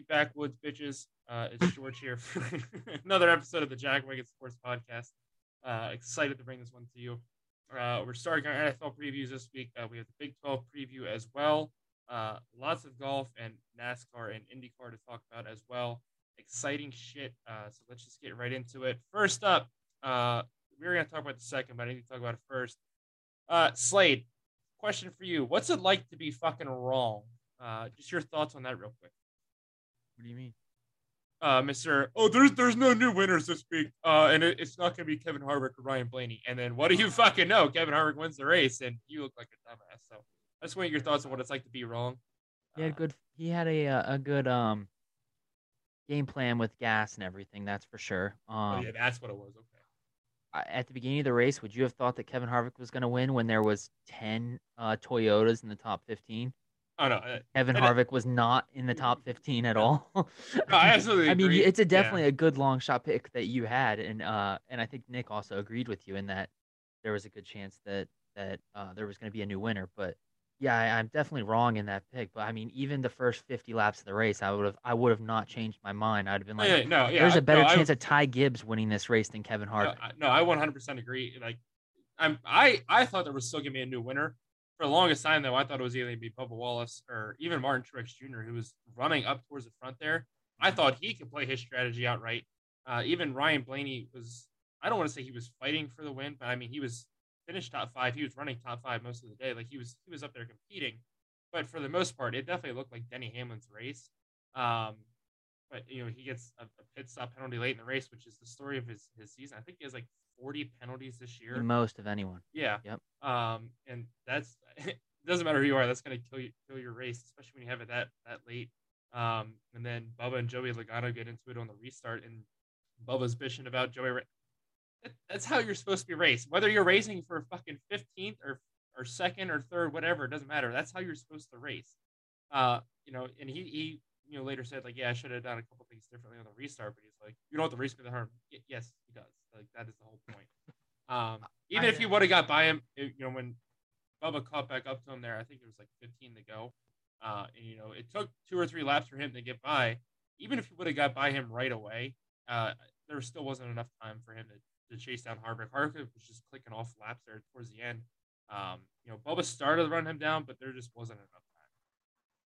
Backwoods bitches? Uh, it's George here for another episode of the Wiggins Sports Podcast. Uh, excited to bring this one to you. Uh, we're starting our NFL previews this week. Uh, we have the Big 12 preview as well. Uh, lots of golf and NASCAR and IndyCar to talk about as well. Exciting shit. Uh, so let's just get right into it. First up, uh, we are going to talk about the second, but I need to talk about it first. Uh, Slade, question for you. What's it like to be fucking wrong? Uh, just your thoughts on that real quick. What do you mean? uh, Mr. Oh, there's there's no new winners this week, uh, and it, it's not gonna be Kevin Harvick or Ryan Blaney. And then what do you fucking know? Kevin Harvick wins the race, and you look like a dumbass. So I just want your thoughts on what it's like to be wrong. He had Uh, good. He had a uh, a good um game plan with gas and everything. That's for sure. Oh Um, yeah, that's what it was. Okay. At the beginning of the race, would you have thought that Kevin Harvick was going to win when there was ten uh, Toyotas in the top fifteen? Oh no, uh, Kevin I- Harvick was not in the top fifteen at all. no, I absolutely. I mean, agree. it's a Yeah. definitely a good long shot pick that you had, and uh, and I think Nick also agreed with you in that there was a good chance that that uh, there was going to be a new winner. But yeah, I, I'm definitely wrong in that pick. But I mean, even the first 50 laps of the race, I would have I would have not changed my mind. I'd have been Oh, like, yeah, no, yeah. there's a better no, I- chance of Ty Gibbs winning this race than Kevin No, Harvick. I- no, I 100% agree. Like, I'm I I thought there was still gonna be a new winner. For the longest time, though, I thought it was either gonna be Bubba Wallace or even Martin Truex Jr., who was running up towards the front there. I thought he could play his strategy outright. Uh, even Ryan Blaney was. I don't want to say he was fighting for the win, but I mean he was finished top five. He was running top five most of the day. Like he was he was up there competing. But for the most part, it definitely looked like Denny Hamlin's race. Um, but you know he gets a, a pit stop penalty late in the race, which is the story of his his season. I think he has like 40 penalties this year. the most of anyone. Yeah. Yep. Um, and that's it doesn't matter who you are, that's gonna kill you kill your race, especially when you have it that that late. Um, and then Bubba and Joey Logano get into it on the restart, and Bubba's bitching about Joey. That's how you're supposed to be raced. Whether you're racing for fucking 15th or or second or third, whatever, it doesn't matter. That's how you're supposed to race. Uh, you know, and he he you know later said like, yeah, I should have done a couple things differently on the restart, but he's like, you don't have to race the harm. Y- yes, he does. Like that is the whole point. Um, even I- if he would have got by him, it- you know, when Bubba caught back up to him there, I think it was like 15 to go. Uh, and you know, it took two or three laps for him to get by. Even if he would have got by him right away, uh, there still wasn't enough time for him to, to chase down Harvick. Harvick was just clicking off laps there towards the end. Um, you know, Bubba started to run him down, but there just wasn't enough time.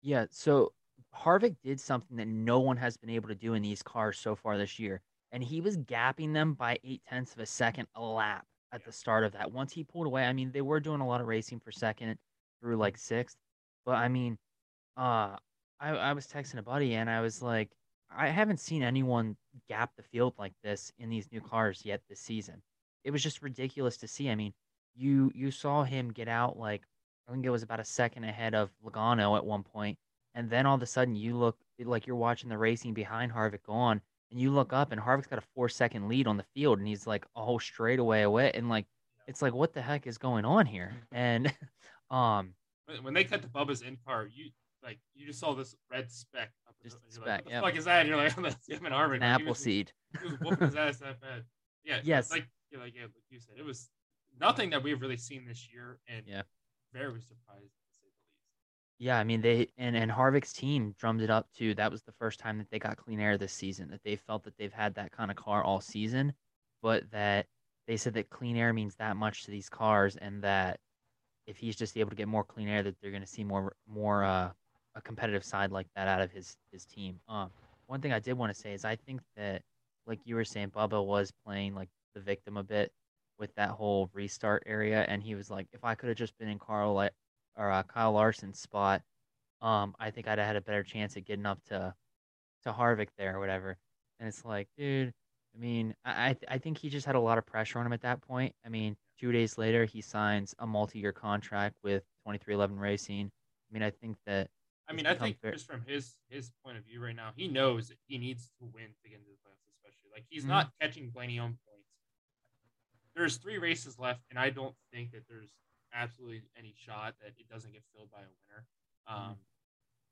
Yeah, so Harvick did something that no one has been able to do in these cars so far this year, and he was gapping them by eight tenths of a second a lap at the start of that. Once he pulled away, I mean, they were doing a lot of racing for second through like sixth, but I mean, uh, I I was texting a buddy and I was like, I haven't seen anyone gap the field like this in these new cars yet this season. It was just ridiculous to see. I mean, you you saw him get out like I think it was about a second ahead of Logano at one point, and then all of a sudden you look like you're watching the racing behind Harvick go on, and you look up and Harvick's got a four second lead on the field, and he's like a whole straightaway away, and like it's like what the heck is going on here? And um, When, when they cut to Bubba's in car, you like you just saw this red speck. Up Just the- a you're like, what the yep. fuck is that? And you're like, that's him and Harvick. an Like, he apple was- seed. he was whooping his ass that bad. Yeah. Yes. Like, yeah, like, yeah, like you said, it was nothing that we've really seen this year, and Yeah. very surprised to say the least. Yeah, I mean they and and Harvick's team drummed it up too. That was the first time that they got clean air this season. That they felt that they've had that kind of car all season, but that they said that clean air means that much to these cars, and that if he's just able to get more clean air, that they're going to see more more uh, a competitive side like that out of his his team. Um, one thing I did want to say is I think that like you were saying, Bubba was playing like the victim a bit with that whole restart area, and he was like, if I could have just been in Carl like or uh, Kyle Larson's spot, um, I think I'd have had a better chance at getting up to to Harvick there or whatever. And it's like, dude, I mean, I I, think he just had a lot of pressure on him at that point. I mean, two days later, he signs a multi-year contract with 23XI Racing. I mean, I think that I mean, I think fair- just from his his point of view right now, he knows that he needs to win to get into the playoffs, especially like he's Mhm. not catching Blaney on points. There's three races left, and I don't think that there's absolutely any shot that it doesn't get filled by a winner. Um,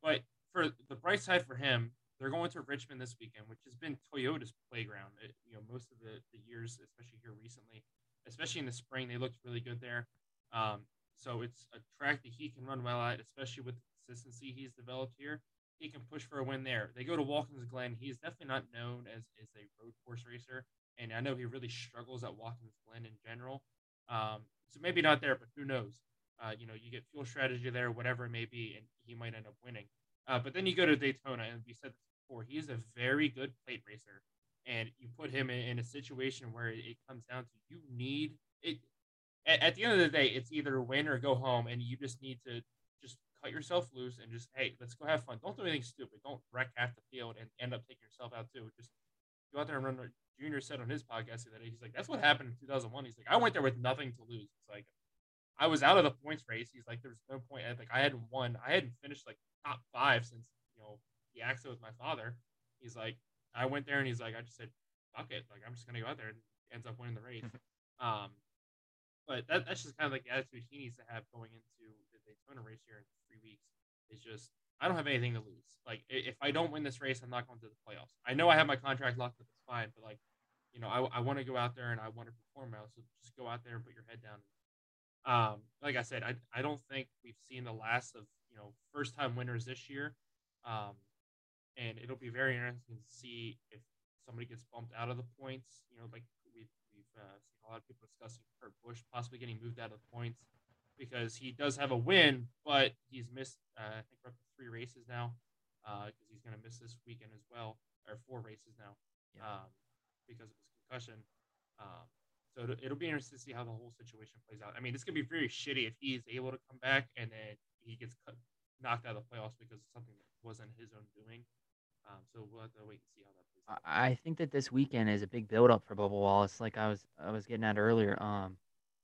But for the bright side for him, they're going to Richmond this weekend, which has been Toyota's playground. It, you know, most of the, the years, especially here recently, especially in the spring, they looked really good there. Um, so it's a track that he can run well at, especially with the consistency he's developed here. he can push for a win there. They go to Watkins Glen. He's definitely not known as, as a road course racer. And I know he really struggles at Watkins Glen in general. Um, so maybe not there, but who knows? Uh, you know, you get fuel strategy there, whatever it may be, and he might end up winning. Uh, but then you go to Daytona, and we said before, he's a very good plate racer. And you put him in, in a situation where it, it comes down to you need it. At, at the end of the day, it's either win or go home, and you just need to just cut yourself loose and just hey, let's go have fun. Don't do anything stupid. Don't wreck half the field and end up taking yourself out too. Just go out there and run. Junior said on his podcast that day, he's like, that's what happened in 2001. He's like, I went there with nothing to lose. It's like I was out of the points race. He's like, there's no point. I, like I hadn't won. I hadn't finished like top five since you know the accident with my father. He's like, I went there and he's like, I just said, fuck it. Like I'm just gonna go out there and ends up winning the race. um, but that, that's just kind of like the attitude he needs to have going into the Daytona race here in three weeks. It's just I don't have anything to lose. Like if I don't win this race, I'm not going to the playoffs. I know I have my contract locked up. It's fine, but like you know, I, I want to go out there and I want to perform well. So just go out there and put your head down. Um, like I said, I, I don't think we've seen the last of you know first time winners this year. Um, and it'll be very interesting to see if somebody gets bumped out of the points. You know, like we've we've uh, seen a lot of people discussing Kurt Busch possibly getting moved out of the points because he does have a win, but he's missed uh, I think we're up to three races now because uh, he's going to miss this weekend as well, or four races now yeah. um, because of his concussion. Um, so it'll be interesting to see how the whole situation plays out. I mean, this could be very shitty if he's able to come back and then he gets cut, knocked out of the playoffs because of something that wasn't his own doing. Um, so we'll have to wait and see how that plays out. I think that this weekend is a big build up for Bubba Wallace. Like I was, I was getting at earlier. Um,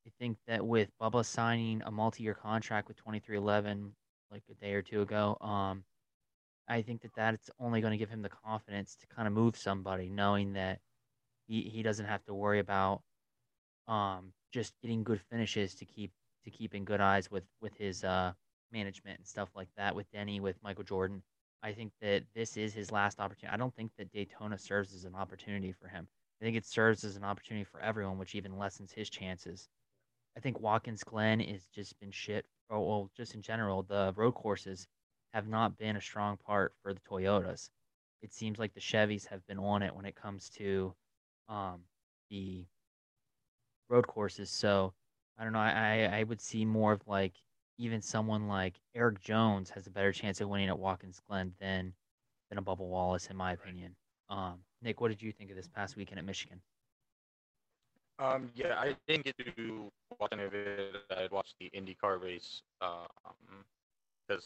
I think that with Bubba signing a multi-year contract with 23XI, like a day or two ago, um, I think that that's only going to give him the confidence to kind of move somebody, knowing that he, he doesn't have to worry about um, just getting good finishes to keep to keep in good eyes with with his uh, management and stuff like that. With Denny, with Michael Jordan, I think that this is his last opportunity. I don't think that Daytona serves as an opportunity for him. I think it serves as an opportunity for everyone, which even lessens his chances. I think Watkins Glen has just been shit. Or, well, just in general, the road courses have not been a strong part for the Toyotas. It seems like the Chevys have been on it when it comes to um, the road courses. So I don't know. I, I would see more of like even someone like Erik Jones has a better chance of winning at Watkins Glen than than a Bubba Wallace, in my opinion. Um, Nick, what did you think of this past weekend at Michigan? Um, yeah, I didn't get to watch any of it. I watched the IndyCar race because um,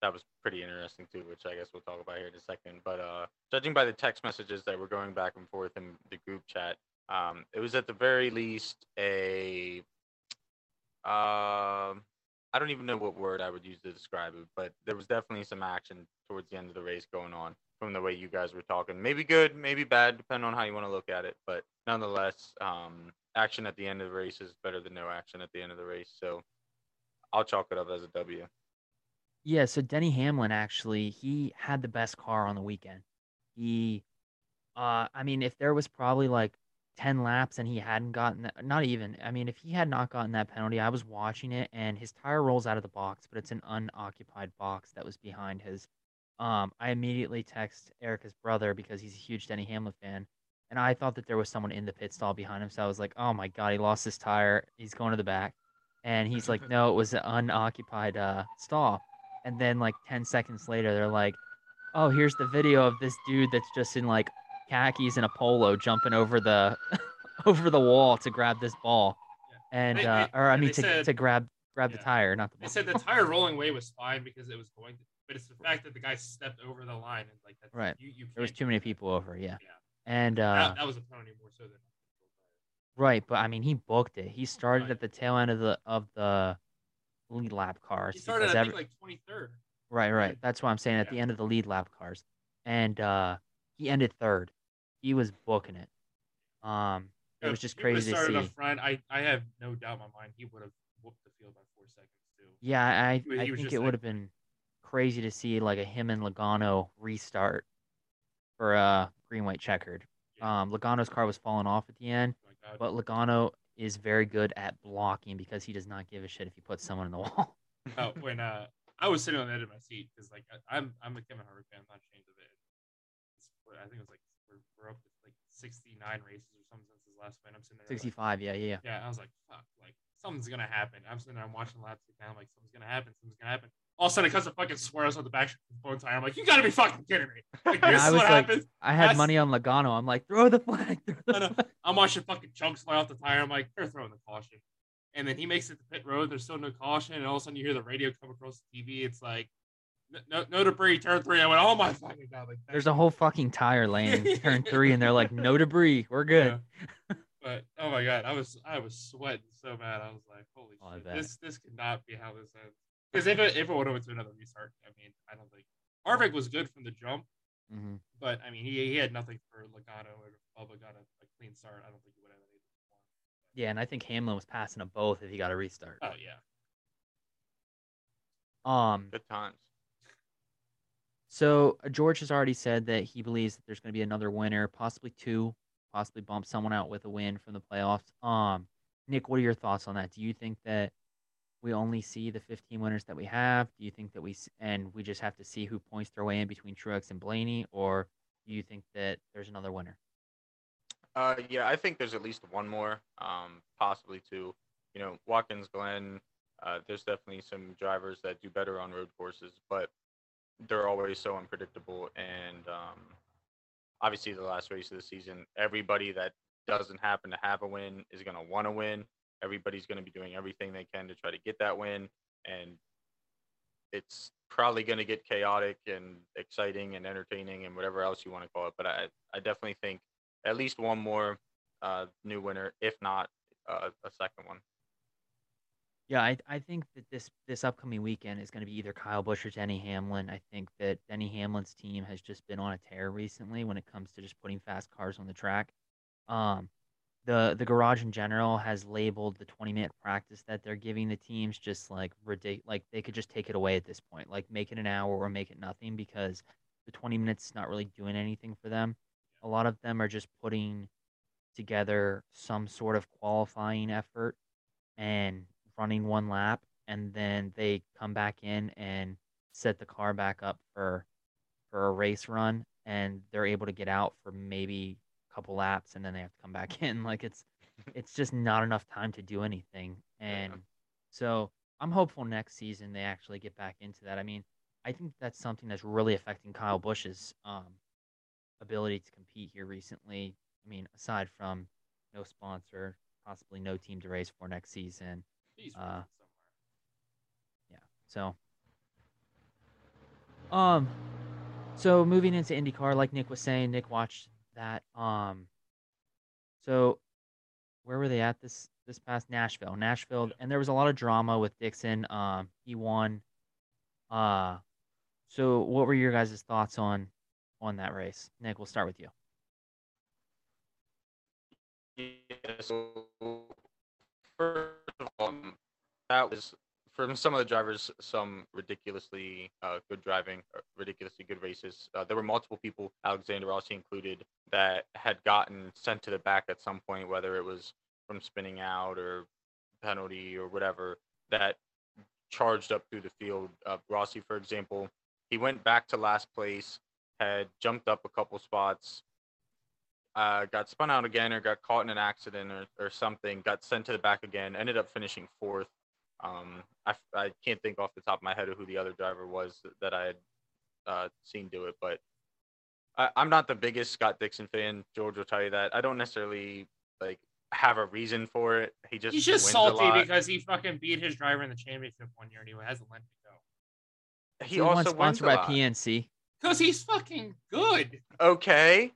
that was pretty interesting too, which I guess we'll talk about here in a second. But uh, judging by the text messages that were going back and forth in the group chat, um, it was at the very least a um, I don't even know what word I would use to describe it, but there was definitely some action towards the end of the race going on from the way you guys were talking. Maybe good, maybe bad, depending on how you want to look at it. But nonetheless, um, action at the end of the race is better than no action at the end of the race. So I'll chalk it up as a W. Yeah, so Denny Hamlin actually he had the best car on the weekend. He uh I mean if there was probably like 10 laps and he hadn't gotten that, not even. I mean if he had not gotten that penalty, I was watching it and his tire rolls out of the box, but it's an unoccupied box that was behind his um I immediately text Erica's brother because he's a huge Denny Hamlin fan. And I thought that there was someone in the pit stall behind him. So I was like, oh my God, he lost his tire. He's going to the back. And he's like, no, it was an unoccupied uh, stall. And then like 10 seconds later, they're like, oh, here's the video of this dude that's just in like khakis and a polo jumping over the over the wall to grab this ball. Yeah. And they, uh, or I mean to, said, to grab grab yeah. the tire, not the ball. They said the tire rolling away was fine because it was going to, but it's the fact that the guy stepped over the line and like that's right. You, you there was too many people over, yeah. Yeah. And uh, that, that was a penalty more so than Right, but I mean, he booked it. He started right. at the tail end of the of the lead lap cars. He started, I think, like twenty third. Right, right. That's what I'm saying. At yeah. the end of the lead lap cars, and uh, he ended third. He was booking it. Um, it was just crazy to see. Up front, I, I have no doubt in my mind he would have whooped the field by four seconds too. Yeah, I he, I think it like... would have been crazy to see like a him and Logano restart for uh green white checkered. Yeah. Um, Logano's car was falling off at the end, oh but Logano is very good at blocking because he does not give a shit if he puts someone in the wall. oh, when uh I was sitting on the edge of my seat because like I, I'm I'm a Kevin Harvick fan. I'm not ashamed of it. It's, I think it was like we're, we're up to like 69 races or something since his last win. I'm sitting there. like- 65. Yeah, yeah. yeah, I was like, fuck, like something's gonna happen. I'm sitting there, I'm watching laps down, like something's gonna happen, something's gonna happen. All of a sudden, it comes fucking swirls on the back of the phone tire. I'm like, you gotta be fucking kidding me. Like, this I is was what like- happens. I had That's- money on Logano. I'm like, throw the flag. Throw the flag. I'm watching fucking chunks fly off the tire. I'm like, they're throwing the caution. And then he makes it to pit road. There's still no caution. And all of a sudden, you hear the radio come across the TV. It's like, no, no, no debris, turn three. I went, oh my fucking god. Like, There's a whole fucking tire lane turn three, and they're like, no debris. We're good. Yeah. but oh my god, I was I was sweating so bad. I was like, holy Oh, shit, this this could not be how this ends. Because if it if it would have went to another restart, I mean, I don't think Harvick was good from the jump, hmm but I mean, he he had nothing for Logano or Bubba got a, a clean start. I don't think he would have anything. Yeah, and I think Hamlin was passing them both if he got a restart. Oh yeah, Um, Good times. so uh, George has already said that he believes that there's going to be another winner, possibly two, possibly bump someone out with a win from the playoffs. Um, Nick, what are your thoughts on that? Do you think that we only see the 15 winners that we have? Do you think that we and we just have to see who points their way in between Truex and Blaney, or do you think that there's another winner? Uh, yeah, I think there's at least one more, um, possibly two. You know, Watkins Glen. Uh, there's definitely some drivers that do better on road courses, but they're always so unpredictable. And um, obviously, the last race of the season, everybody that doesn't happen to have a win is going to want to win. Everybody's going to be doing everything they can to try to get that win, and it's probably going to get chaotic and exciting and entertaining and whatever else you want to call it. But I, I definitely think at least one more uh, new winner, if not uh, a second one. Yeah, I, I think that this this upcoming weekend is going to be either Kyle Busch or Denny Hamlin. I think that Denny Hamlin's team has just been on a tear recently when it comes to just putting fast cars on the track. Um, the the garage in general has labeled the 20 minute practice that they're giving the teams just like ridiculous. Like they could just take it away at this point, like make it an hour or make it nothing because the 20 minutes is not really doing anything for them. A lot of them are just putting together some sort of qualifying effort and running one lap and then they come back in and set the car back up for for a race run and they're able to get out for maybe couple laps and then they have to come back in like it's it's just not enough time to do anything and so i'm hopeful next season they actually get back into that i mean i think that's something that's really affecting kyle busch's um, ability to compete here recently i mean aside from no sponsor possibly no team to race for next season He's Uh, somewhere. Yeah. So, um, so moving into IndyCar, like Nick was saying, Nick watched that. Um, so where were they at this this past Nashville? Nashville, and there was a lot of drama with Dixon. Um, he won. Uh, so what were your guys' thoughts on on that race? Nick, we'll start with you. Yeah, so first of all, that was from some of the drivers some ridiculously uh, good driving, ridiculously good races. Uh, there were multiple people, Alexander Rossi included, that had gotten sent to the back at some point, whether it was from spinning out or penalty or whatever, that charged up through the field. Uh, Rossi, for example, he went back to last place, had jumped up a couple spots, uh, got spun out again or got caught in an accident or, or something, got sent to the back again, ended up finishing fourth. Um, I, I can't think off the top of my head of who the other driver was that, that I had uh, seen do it, but I, I'm not the biggest Scott Dixon fan. George will tell you that. I don't necessarily like have a reason for it. He just He's just wins a salty lot. because he fucking beat his driver in the championship one year and he hasn't let it go. he So won also wins sponsored a by lot. PNC. Because he's fucking good. Okay.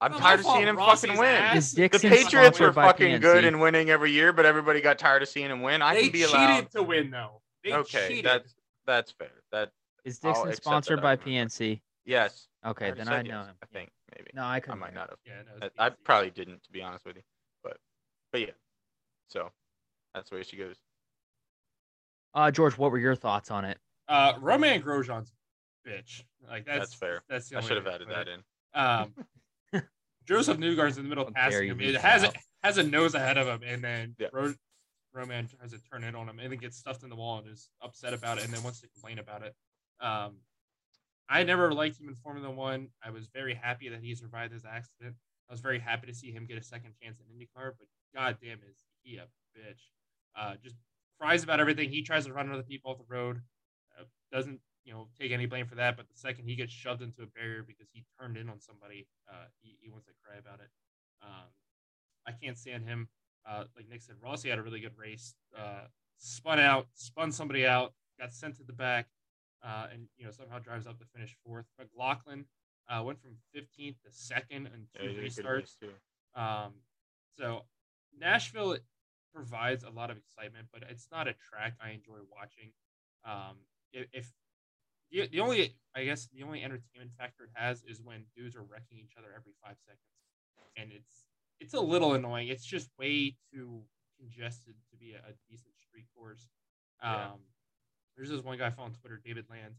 I'm Not tired of seeing him Rossi's fucking win. The Patriots were sponsored by fucking good and winning every year, but everybody got tired of seeing him win. I they can be cheated allowed. to win though. They Okay, cheated. that's that's fair. That Is Dixon sponsored by. PNC? yes. Okay, already then said I yes, know him. I think maybe. No, I I couldn't. might not have. yeah, no, I, I probably didn't, to be honest with you. But but yeah. So that's the way she goes. Uh, George, what were your thoughts on it? Uh, Roman Grosjean's bitch. Like that's, That's fair. That's the I should have added that in. Um, Josef Newgarden's in the middle How passing him. It has out. has a nose ahead of him, and then Yeah. Gros- Roman tries to turn it on him and then gets stuffed in the wall and is upset about it and then wants to complain about it. Um, I never liked him in Formula One. I was very happy that he survived his accident. I was very happy to see him get a second chance in IndyCar, but goddamn, is he a bitch? Uh, just cries about everything. He tries to run other people off the road. Uh, doesn't you know take any blame for that. But the second he gets shoved into a barrier because he turned in on somebody, uh, he, he wants to cry about it. Um, I can't stand him. Uh, like Nick said, Rossi had a really good race. Uh, spun out, spun somebody out, got sent to the back, uh, and you know somehow drives up to finish fourth. McLaughlin uh, went from 15th to second and two Yeah, he did a good restarts. Um, so Nashville provides a lot of excitement, but it's not a track I enjoy watching. Um, if, if the, the only, I guess, the only entertainment factor it has is when dudes are wrecking each other every five seconds, and it's it's a little annoying. It's just way too congested to be a, a decent street course. Um, Yeah. There's this one guy I follow on Twitter, David Land.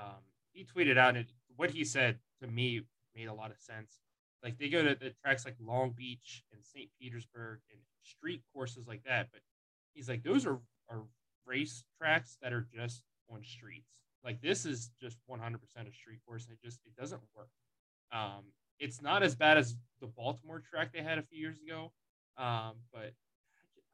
Um, he tweeted out, and what he said to me made a lot of sense like they go to the tracks like Long Beach and St. Petersburg and street courses like that. But he's like, those are, are race tracks that are just on streets. Like this is just 100% a street course. And it just, it doesn't work. Um, it's not as bad as the Baltimore track they had a few years ago. Um, but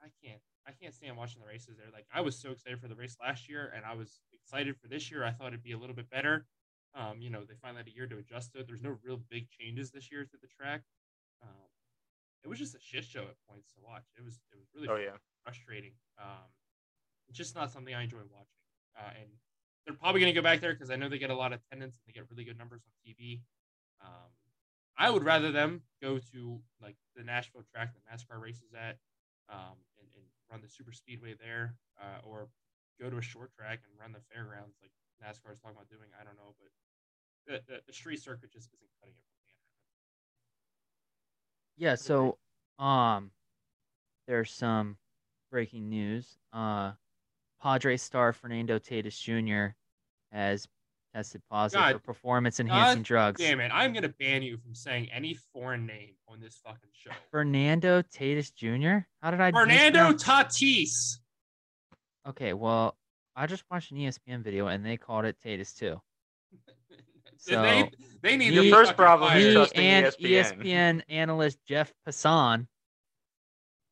I can't, I can't stand watching the races there. Like I was so excited for the race last year and I was excited for this year. I thought it'd be a little bit better. Um, you know, they finally had a year to adjust to it. There's no real big changes this year to the track. Um, it was just a shit show at points to watch. It was it was really Oh yeah. frustrating. Um, it's just not something I enjoy watching. Uh, and they're probably going to go back there because I know they get a lot of attendance and they get really good numbers on TV. Um, I would rather them go to like the Nashville track that NASCAR races at um, and, and run the super speedway there, uh, or go to a short track and run the fairgrounds like NASCAR is talking about doing. I don't know, but the, the, the street circuit just isn't cutting it. Yeah, so um there's some breaking news. Uh Padre star Fernando Tatis Jr. has tested positive God- for performance enhancing drugs. Damn it! I'm gonna ban you from saying any foreign name on this fucking show. Fernando Tatis Jr. How did I Fernando mispronounce- Tatis. Okay, well, I just watched an ESPN video and they called it Tatis too. So, they need he- to first problem is trusting and ESPN. ESPN analyst Jeff Passan.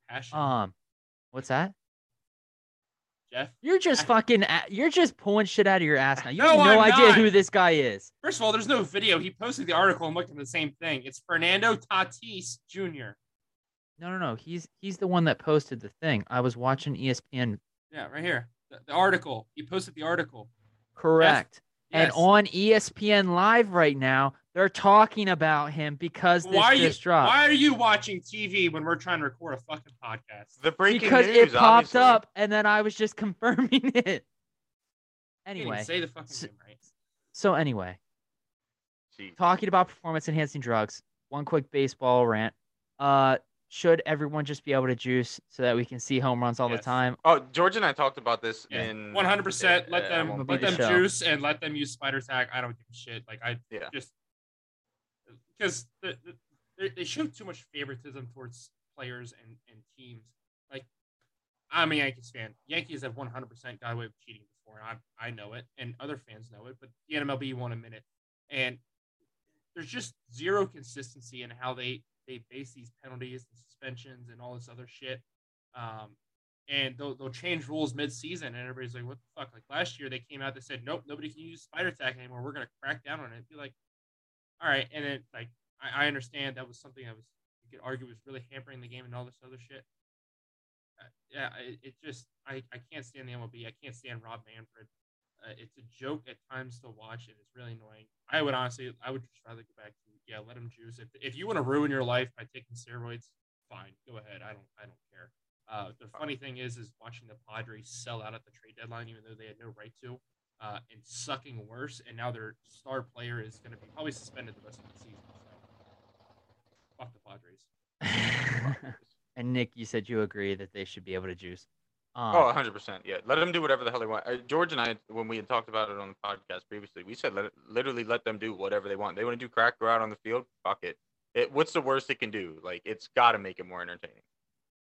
Passion. Um, what's that? Jeff. You're just I- fucking. You're just pulling shit out of your ass now. You No, have no I'm idea not. who this guy is. First of all, there's no video. He posted the article and looked at the same thing. It's Fernando Tatis Jr. No, no, no. He's he's the one that posted the thing. I was watching ESPN. Yeah, right here. The, the article. He posted the article. Correct. And on ESPN Live right now, they're talking about him because this why are you just dropped. why are you watching TV when we're trying to record a fucking podcast? The breaking because news. it popped obviously. up, and then I was just confirming it. You can't even Anyway, say the fucking s- name right. so anyway, Jeez. talking about performance enhancing drugs. One quick baseball rant. Uh, should everyone just be able to juice so that we can see home runs all Yes. the time? Oh, George and I talked about this Yeah. in 100%. Let them at let the them show. juice and let them use Spider Tack. I don't give a shit. Like I Yeah. just because the, the, they, show too much favoritism towards players and, and teams. Like I'm a Yankees fan. Yankees have 100% got away with cheating before, and I I know it, and other fans know it. But the NMLB won a minute, and there's just zero consistency in how they they base these penalties and suspensions and all this other shit. Um, and they'll, they'll change rules mid-season and everybody's like what the fuck like last year they came out they said nope nobody can use Spider Tack anymore we're going to crack down on it be like all right and then like I, I understand that was something that was you could argue was really hampering the game and all this other shit. Uh, yeah it, it just I, I can't stand the mlb i can't stand rob manfred. Uh, it's a joke at times to watch and it's really annoying. I would honestly i would just rather go back to yeah let him juice. If, if you want to ruin your life by taking steroids fine go ahead. I don't i don't care. Uh, the funny thing is, is watching the Padres sell out at the trade deadline, even though they had no right to, uh, and sucking worse. And now their star player is going to be probably suspended the rest of the season. So, fuck the Padres. and Nick, you said you agree that they should be able to juice. Um, Oh, 100%. Yeah. Let them do whatever the hell they want. Uh, George and I, when we had talked about it on the podcast previously, we said let it, literally let them do whatever they want. They want to do crack, go out on the field, fuck it. it. What's the worst it can do? Like, it's got to make it more entertaining.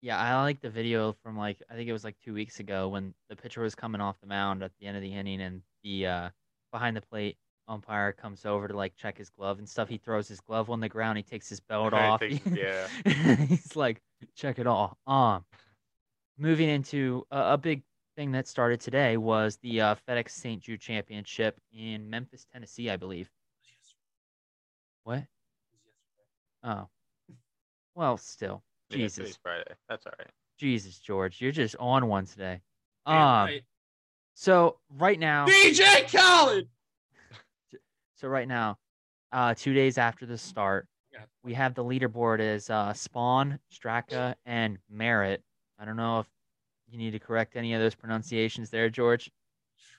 Yeah, I like the video from like I think it was like two weeks ago when the pitcher was coming off the mound at the end of the inning and the uh, behind the plate umpire comes over to like check his glove and stuff. He throws his glove on the ground. He takes his belt I off. think- yeah. He's like, check it all. Um, moving into a, a big thing that started today was the uh, FedEx St. Jude Championship in Memphis, Tennessee, I believe. What? Oh, well, still, Yeah, Jesus, today's Friday. That's all right. Jesus, George, you're just on one today. Damn Um, right. so right now, DJ Khaled. so right now, uh, two days after the start, Yeah. we have the leaderboard as uh, Spaun, Straka, and Merritt. I don't know if you need to correct any of those pronunciations there, George.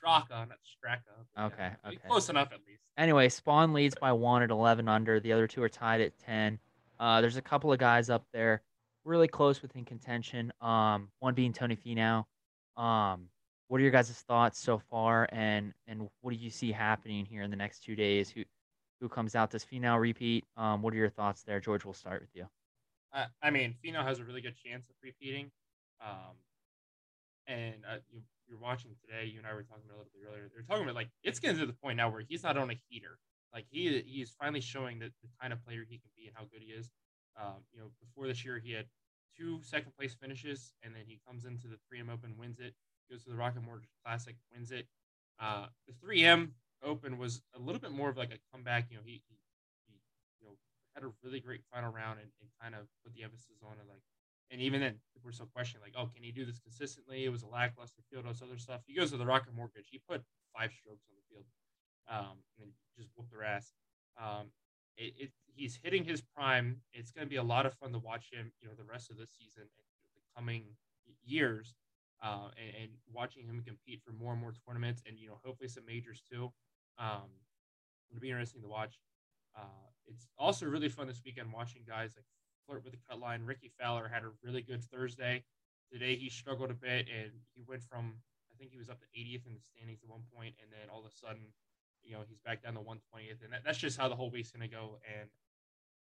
Straka, not Straka. but yeah, Okay, okay. Close enough, at least. Anyway, Spaun leads by one at 11 under. The other two are tied at 10. Uh, there's a couple of guys up there really close within contention. Um, one being Tony Finau. Um, what are your guys' thoughts so far, and and what do you see happening here in the next two days? Who who comes out? Does Finau repeat? Um, what are your thoughts there, George? We'll start with you. I, I mean, Finau has a really good chance of repeating. Um, and uh, you, you're watching today. You and I were talking about a little bit earlier. They're talking about like it's getting to the point now where he's not on a heater. Like he he's finally showing that the kind of player he can be and how good he is. Um, you know, before this year he had two second place finishes, and then he comes into the 3M Open, wins it. Goes to the Rocket Mortgage Classic, wins it. Uh, the 3M Open was a little bit more of like a comeback. You know, he, he, he you know had a really great final round and, and kind of put the emphasis on it. Like, and even then, people were still questioning, like, oh, can he do this consistently? It was a lackluster field, all this other stuff. He goes to the Rocket Mortgage. He put five strokes on the field, um, and just whooped their ass. Um, it, it, he's hitting his prime. It's going to be a lot of fun to watch him. You know, the rest of the season and the coming years, uh, and, and watching him compete for more and more tournaments, and you know, hopefully some majors too. Um, it'll be interesting to watch. Uh, it's also really fun this weekend watching guys like flirt with the cut line. Rickie Fowler had a really good Thursday. Today he struggled a bit and he went from I think he was up to 80th in the standings at one point, and then all of a sudden, you know, he's back down to 120th, and that, that's just how the whole week's gonna go. And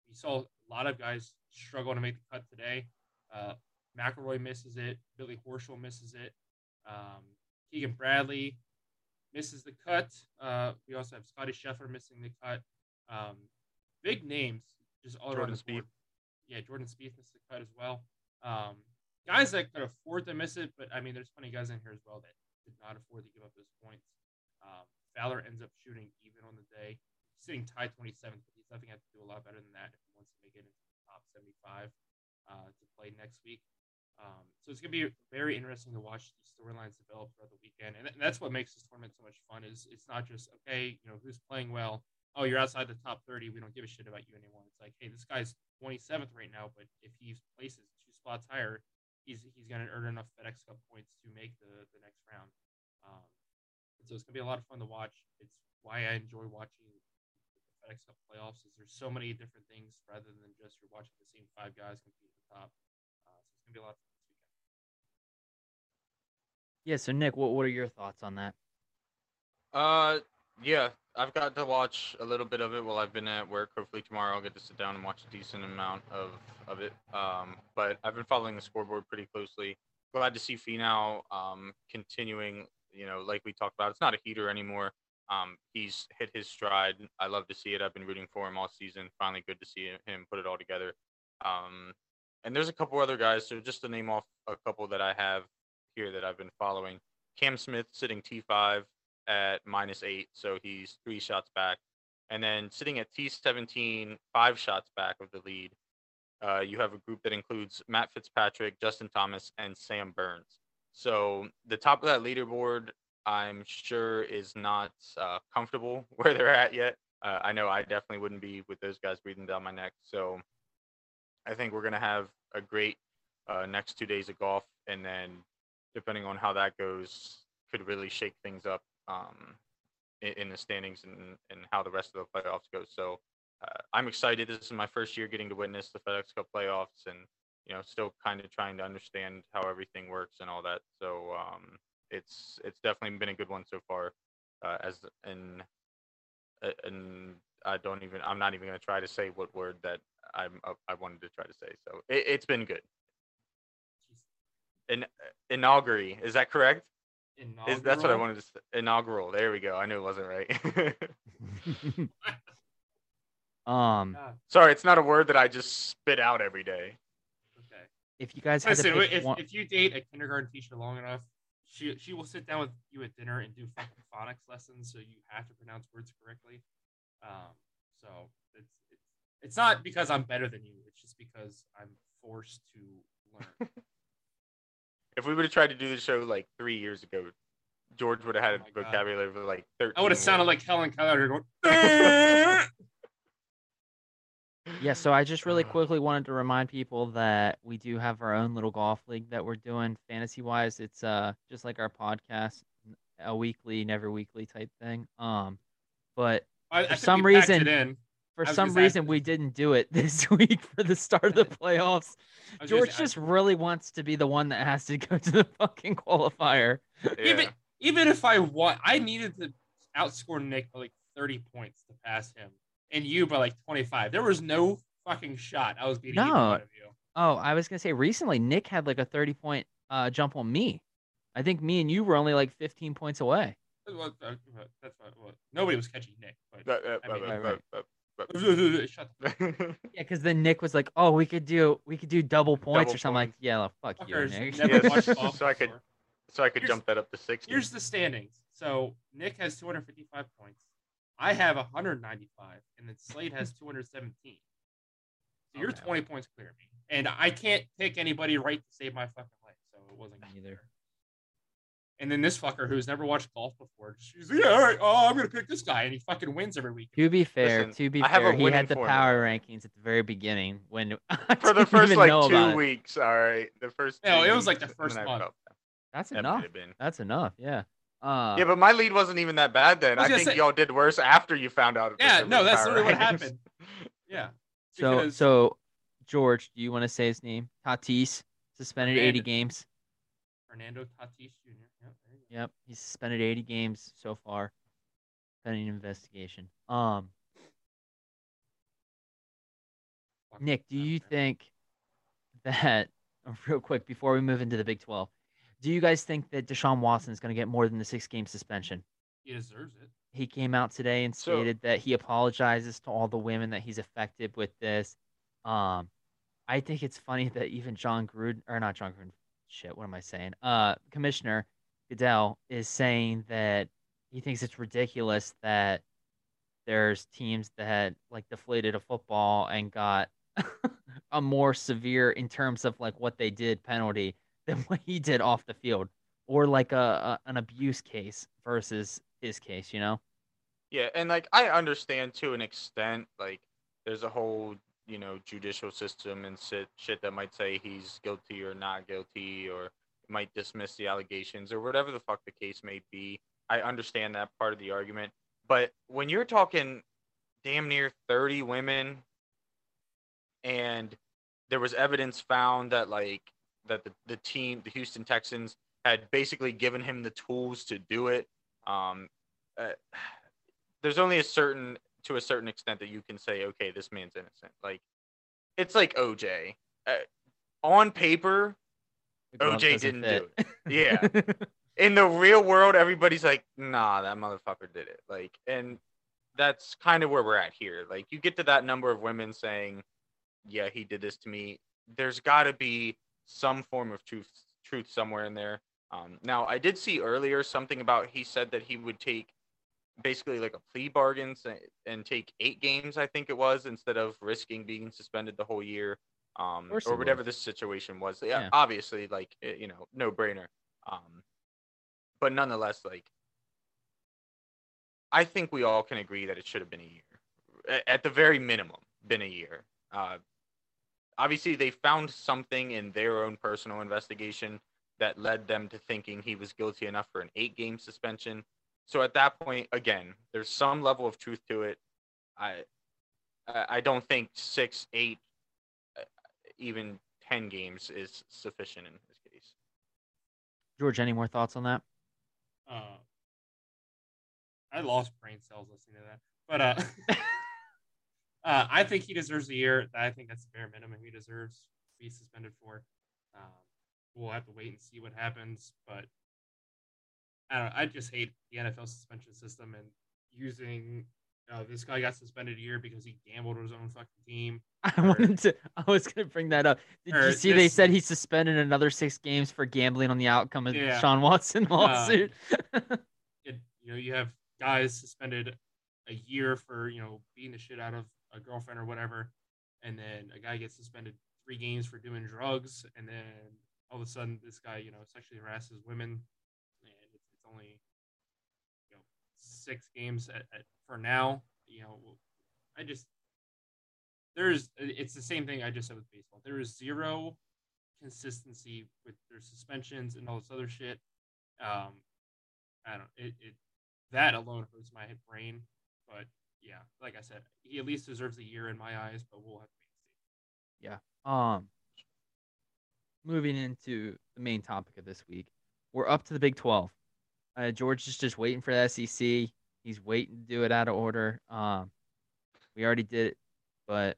we saw a lot of guys struggle to make the cut today. Uh, McIlroy misses it. Billy Horschel misses it. Um, Keegan Bradley misses the cut. Uh, we also have Scotty Scheffler missing the cut. Um, big names just all around Jordan the board. Spieth. Yeah, Jordan Spieth missed the cut as well. Um, guys that could afford to miss it, but I mean, there's plenty of guys in here as well that did not afford to give up those points. Um, Fowler ends up shooting even on the day, sitting tied 27th, but he's definitely have to do a lot better than that if he wants to make it into the top 75 uh, to play next week. Um, so it's gonna be very interesting to watch these storylines develop throughout the weekend, and th- that's what makes this tournament so much fun. Is it's not just okay, you know, who's playing well. Oh, you're outside the top 30. We don't give a shit about you anymore. It's like, hey, this guy's 27th right now, but if he places two spots higher, he's he's gonna earn enough FedEx Cup points to make the the next round. Um, and so it's gonna be a lot of fun to watch. It's why I enjoy watching the FedEx Cup playoffs. Is there's so many different things rather than just you're watching the same five guys compete at the top. Uh, so it's gonna be a lot of fun this weekend. Yeah. So Nick, what what are your thoughts on that? Uh, yeah, I've got to watch a little bit of it while I've been at work. Hopefully tomorrow I'll get to sit down and watch a decent amount of of it. Um, but I've been following the scoreboard pretty closely. Glad to see Finau um continuing. You know, like we talked about, it's not a heater anymore. Um, he's hit his stride. I love to see it. I've been rooting for him all season. Finally, good to see him put it all together. Um, and there's a couple other guys. So just to name off a couple that I have here that I've been following. Cam Smith sitting T5 at minus eight, so he's three shots back. And then sitting at T17, five shots back of the lead, uh, you have a group that includes Matt Fitzpatrick, Justin Thomas, and Sam Burns. So the top of that leaderboard, I'm sure, is not uh, comfortable where they're at yet. Uh, I know I definitely wouldn't be with those guys breathing down my neck. So I think we're going to have a great uh, next two days of golf. And then depending on how that goes, could really shake things up um, in, in the standings and, and how the rest of the playoffs go. So uh, I'm excited. This is my first year getting to witness the FedEx Cup playoffs, and you know, still kind of trying to understand how everything works and all that. So um, it's it's definitely been a good one so far. Uh, as and and I don't even I'm not even going to try to say what word that I'm uh, I wanted to try to say. So it, it's been good. in, inaugurate. Is that correct? Is, that's what I wanted to say. Inaugural. There we go. I knew it wasn't right. um, Sorry, it's not a word that I just spit out every day. Okay. if you guys had Listen, pick if, one, if you date a kindergarten teacher long enough, she she will sit down with you at dinner and do fucking phonics lessons, so you have to pronounce words correctly. Um, so it's it's it's not because I'm better than you. It's just because I'm forced to learn. If we would have tried to do the show like three years ago, George would have had Oh a my God. vocabulary of like 13. I would have sounded like Helen Keller going. Yeah. So I just really Uh. quickly wanted to remind people that we do have our own little golf league that we're doing fantasy wise. It's uh just like our podcast, a weekly, never weekly type thing. Um, but I, I For think some reason- in. for some gonna say, I reason we didn't do it this week for the start of the playoffs. I was gonna George say, I- just really wants to be the one that has to go to the fucking qualifier. even Yeah. even if I won, I needed to outscore Nick by like 30 points to pass him, and you by like 25. There was no fucking shot I was beating either No. one of you. Oh, I was gonna say recently Nick had like a thirty point uh jump on me. I think me and you were only like fifteen points away. Well, That's what, what nobody was catching Nick, but But- uh, I mean, but- right, but- shut the Yeah, because then Nick was like, "Oh, we could do we could do double points Double or something." Like, yeah, well, fuck you. Nick. Yes, watched golf so I could- so I could Here's- jump that up to 60. Here's the standings. So Nick has 255 points. I mm. have 195, and then Slade has 217. So you're Okay. 20 points clear of me, and I can't pick anybody right to save my fucking life. So it wasn't gonna be Neither. fair. And then this fucker who's never watched golf before, she's like, yeah, all right, oh, I'm gonna pick this guy, and he fucking wins every week. To be fair, Listen, to be I fair, he had the formula. power rankings at the very beginning when For the first like know about two it. weeks, all right. The first. No, it was like the first then month. That's enough. That's enough. Yeah. Uh, Yeah, but my lead wasn't even that bad then. I I, think say- y'all did worse after you found out. Yeah, no, that's power literally what happened. Yeah. so because- so George, do you want to say his name? Tatis suspended 80 games. Fernando Tatis Jr. Yep, there. Yep, he's suspended 80 games so far, pending investigation. Um, Nick, do you think that real quick before we move into the Big 12, do you guys think that Deshaun Watson is going to get more than the six game suspension? he deserves it? He came out today and So- stated that he apologizes to all the women that he's affected with this. Um, I think it's funny that even John Gruden or not John Gruden, shit, what am I saying? Uh, Commissioner Goodell is saying that he thinks it's ridiculous that there's teams that like deflated a football and got a more severe in terms of like what they did penalty than what he did off the field or like a, a an abuse case versus his case, you know? Yeah, and like I understand to an extent, like there's a whole you know judicial system and shit, shit that might say he's guilty or not guilty or might dismiss the allegations or whatever the fuck the case may be. I understand that part of the argument, but when you're talking damn near 30 women and there was evidence found that like that the, the team the Houston Texans had basically given him the tools to do it. Um uh, there's only a certain to a certain extent that you can say okay this man's innocent. Like it's like OJ uh, on paper OJ didn't do it. Yeah. in the real world everybody's like nah that motherfucker did it. Like and that's kind of where we're at here. Like you get to that number of women saying yeah he did this to me. There's got to be some form of truth truth somewhere in there. Um, now i did see earlier something about he said that he would take basically like a plea bargain and take eight games i think it was instead of risking being suspended the whole year um, or whatever this situation was. Yeah, Yeah. obviously like eh, you know no brainer um, but nonetheless, like I think we all can agree that it should have been a year, at the very minimum, been a year. Uh, obviously, they found something in their own personal investigation that led them to thinking he was guilty enough for an eight-game suspension. So at that point, again, there's some level of truth to it. I I I don't think six, eight, uh, even ten games is sufficient in his case. George, any more thoughts on that? Uh, I lost brain cells listening to that, but uh, uh, I think he deserves a year. I think that's the bare minimum he deserves to be suspended for. Um, we'll have to wait and see what happens. But I don't. Know, I just hate the NFL suspension system and using. Uh, this guy got suspended a year because he gambled with his own fucking team. I wanted to. I was gonna bring that up. Did you see they said he suspended another six games for gambling on the outcome of yeah. Deshaun Watson lawsuit? it, you know, you have guys suspended a year for you know beating the shit out of a girlfriend or whatever, and then a guy gets suspended three games for doing drugs, and then all of a sudden this guy you know sexually harasses women, and it's, it's only you know six games at, at, for now. You know, I just there's it's the same thing I just said with baseball. There is zero consistency with their suspensions and all this other shit. Um, I don't it, it that alone hurts my brain. But yeah, like I said, he at least deserves a year in my eyes. But we'll have to see. Yeah. Um. Moving into the main topic of this week, we're up to the Big Twelve. Uh, George is just waiting for the SEC. He's waiting to do it out of order. Um, we already did it, but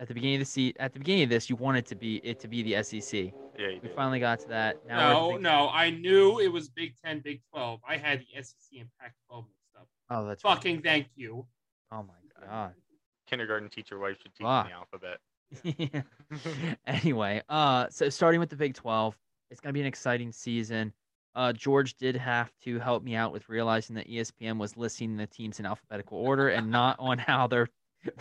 at the beginning of the seat, at the beginning of this, you wanted to be it to be the SEC. Yeah, we finally got to that. Now no, no, I knew it was Big Ten, Big Twelve. I had the SEC and Pac-12 mixed up. Oh, that's fucking right. thank you. Oh my god. Kindergarten teacher wife should teach ah. the alphabet. Yeah. anyway, uh, so starting with the Big Twelve, it's gonna be an exciting season. Uh, George did have to help me out with realizing that ESPN was listing the teams in alphabetical order and not on how they're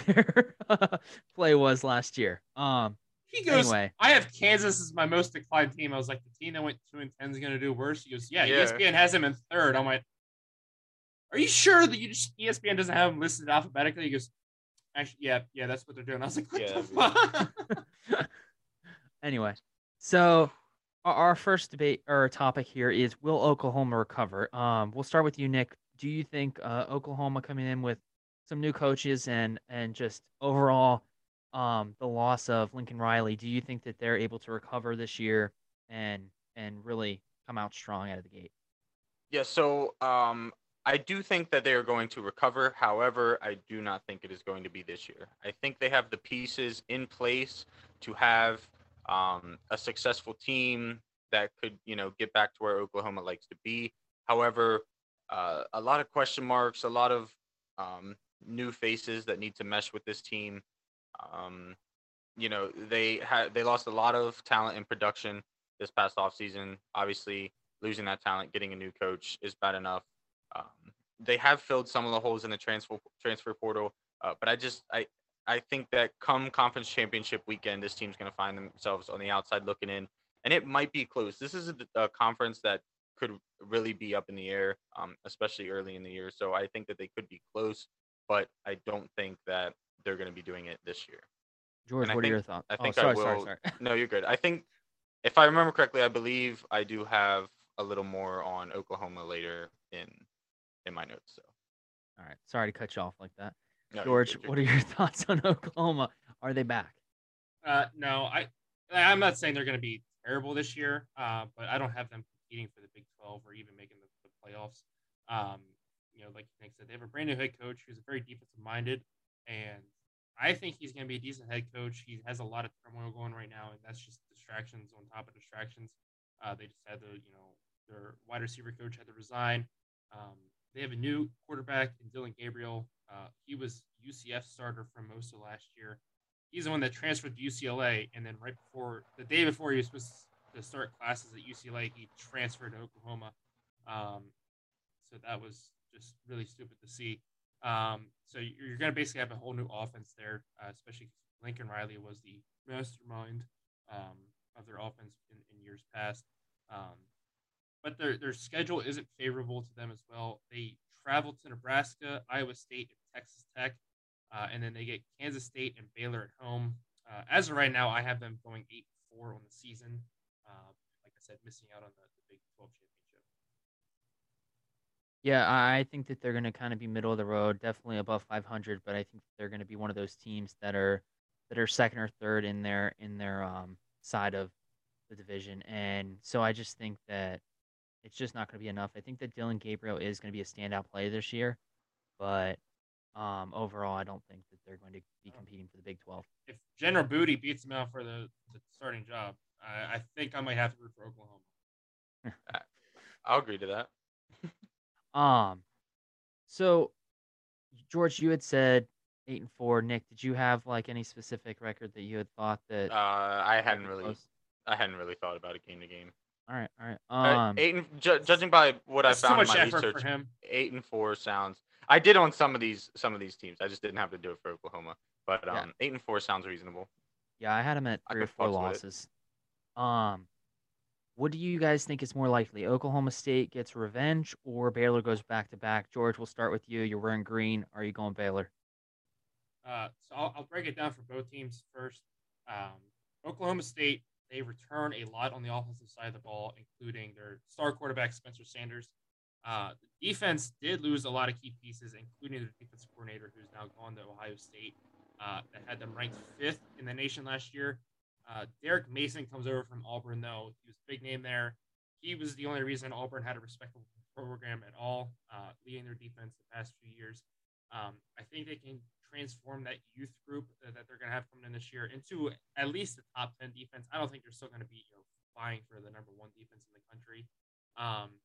their play was last year. Um, he goes, anyway. I have Kansas as my most declined team. I was like, the team that went two and ten is going to do worse. He goes, yeah, yeah, ESPN has him in third. I'm like, are you sure that you just ESPN doesn't have them listed alphabetically? He goes, actually, yeah, yeah, that's what they're doing. I was like, what yeah, the fuck? anyway, so our first debate or topic here is will Oklahoma recover? Um, we'll start with you, Nick. Do you think uh, Oklahoma coming in with some new coaches and and just overall um, the loss of Lincoln Riley, do you think that they're able to recover this year and and really come out strong out of the gate? Yeah, so um, I do think that they are going to recover. However, I do not think it is going to be this year. I think they have the pieces in place to have um, a successful team that could, you know, get back to where Oklahoma likes to be. However, uh, a lot of question marks, a lot of um, new faces that need to mesh with this team. Um, you know, they had they lost a lot of talent in production this past offseason. Obviously, losing that talent, getting a new coach is bad enough. Um, they have filled some of the holes in the transfer transfer portal, uh, but I just I I think that come conference championship weekend, this team's going to find themselves on the outside looking in, and it might be close. This is a, a conference that could really be up in the air, um, especially early in the year. So I think that they could be close but I don't think that they're going to be doing it this year. George, what think, are your thoughts? I oh, think oh, sorry, I will. Sorry, sorry. no, you're good. I think if I remember correctly, I believe I do have a little more on Oklahoma later in in my notes. So, all right, sorry to cut you off like that. No, George, what are your thoughts on Oklahoma? Are they back? Uh, no, I I'm not saying they're going to be terrible this year, uh, but I don't have them competing for the Big 12 or even making the, the playoffs. Um, you know, like Nick said, they have a brand new head coach who's very defensive minded, and I think he's going to be a decent head coach. He has a lot of turmoil going right now, and that's just distractions on top of distractions. Uh, they just had the, you know, their wide receiver coach had to resign. Um, they have a new quarterback in Dillon Gabriel. Uh, he was UCF starter for most of last year. He's the one that transferred to UCLA, and then right before the day before he was supposed to start classes at UCLA, he transferred to Oklahoma. Um, so that was just really stupid to see. Um, so you're going to basically have a whole new offense there, uh, especially Lincoln Riley was the mastermind um, of their offense in, in years past. Um, but their their schedule isn't favorable to them as well. They travel to Nebraska, Iowa State, and Texas Tech, uh, and then they get Kansas State and Baylor at home. Uh, as of right now, I have them going eight four on the season. Uh, like I said, missing out on the, the Big Twelve championship. Yeah, I think that they're going to kind of be middle of the road, definitely above 500, but I think they're going to be one of those teams that are that are second or third in their in their um, side of the division, and so I just think that it's just not going to be enough. I think that Dillon Gabriel is going to be a standout player this year, but um, overall, I don't think that they're going to be competing for the Big 12. If General Booty beats them out for the, the starting job, I, I think I might have to root for Oklahoma. I'll agree to that. Um, so George, you had said eight and four. Nick, did you have like any specific record that you had thought that? Uh, I hadn't really, close? I hadn't really thought about it game to game. All right, all right. Uh, Um, eight and ju- judging by what I found in my research, for him. eight and four sounds. I did on some of these some of these teams. I just didn't have to do it for Oklahoma. But Yeah. um, eight and four sounds reasonable. yeah, I had him at three or four fucks with it. losses. Um, what do you guys think is more likely? Oklahoma State gets revenge, or Baylor goes back to back? George, we'll start with you. You're wearing green. Are you going Baylor? Uh, so I'll, I'll break it down for both teams first. Um, Oklahoma State, they return a lot on the offensive side of the ball, including their star quarterback, Spencer Sanders. Uh, the defense did lose a lot of key pieces, including their defensive coordinator, who's now gone to Ohio State, uh, that had them ranked fifth in the nation last year. Uh, Derek Mason comes over from Auburn, though. He was a big name there. He was the only reason Auburn had a respectable program at all, uh, leading their defense the past few years. Um, I think they can transform that youth group that, they're going to have coming in this year into at least the top 10 defense. I don't think they're still going to be you know, vying for the number one defense in the country. Um,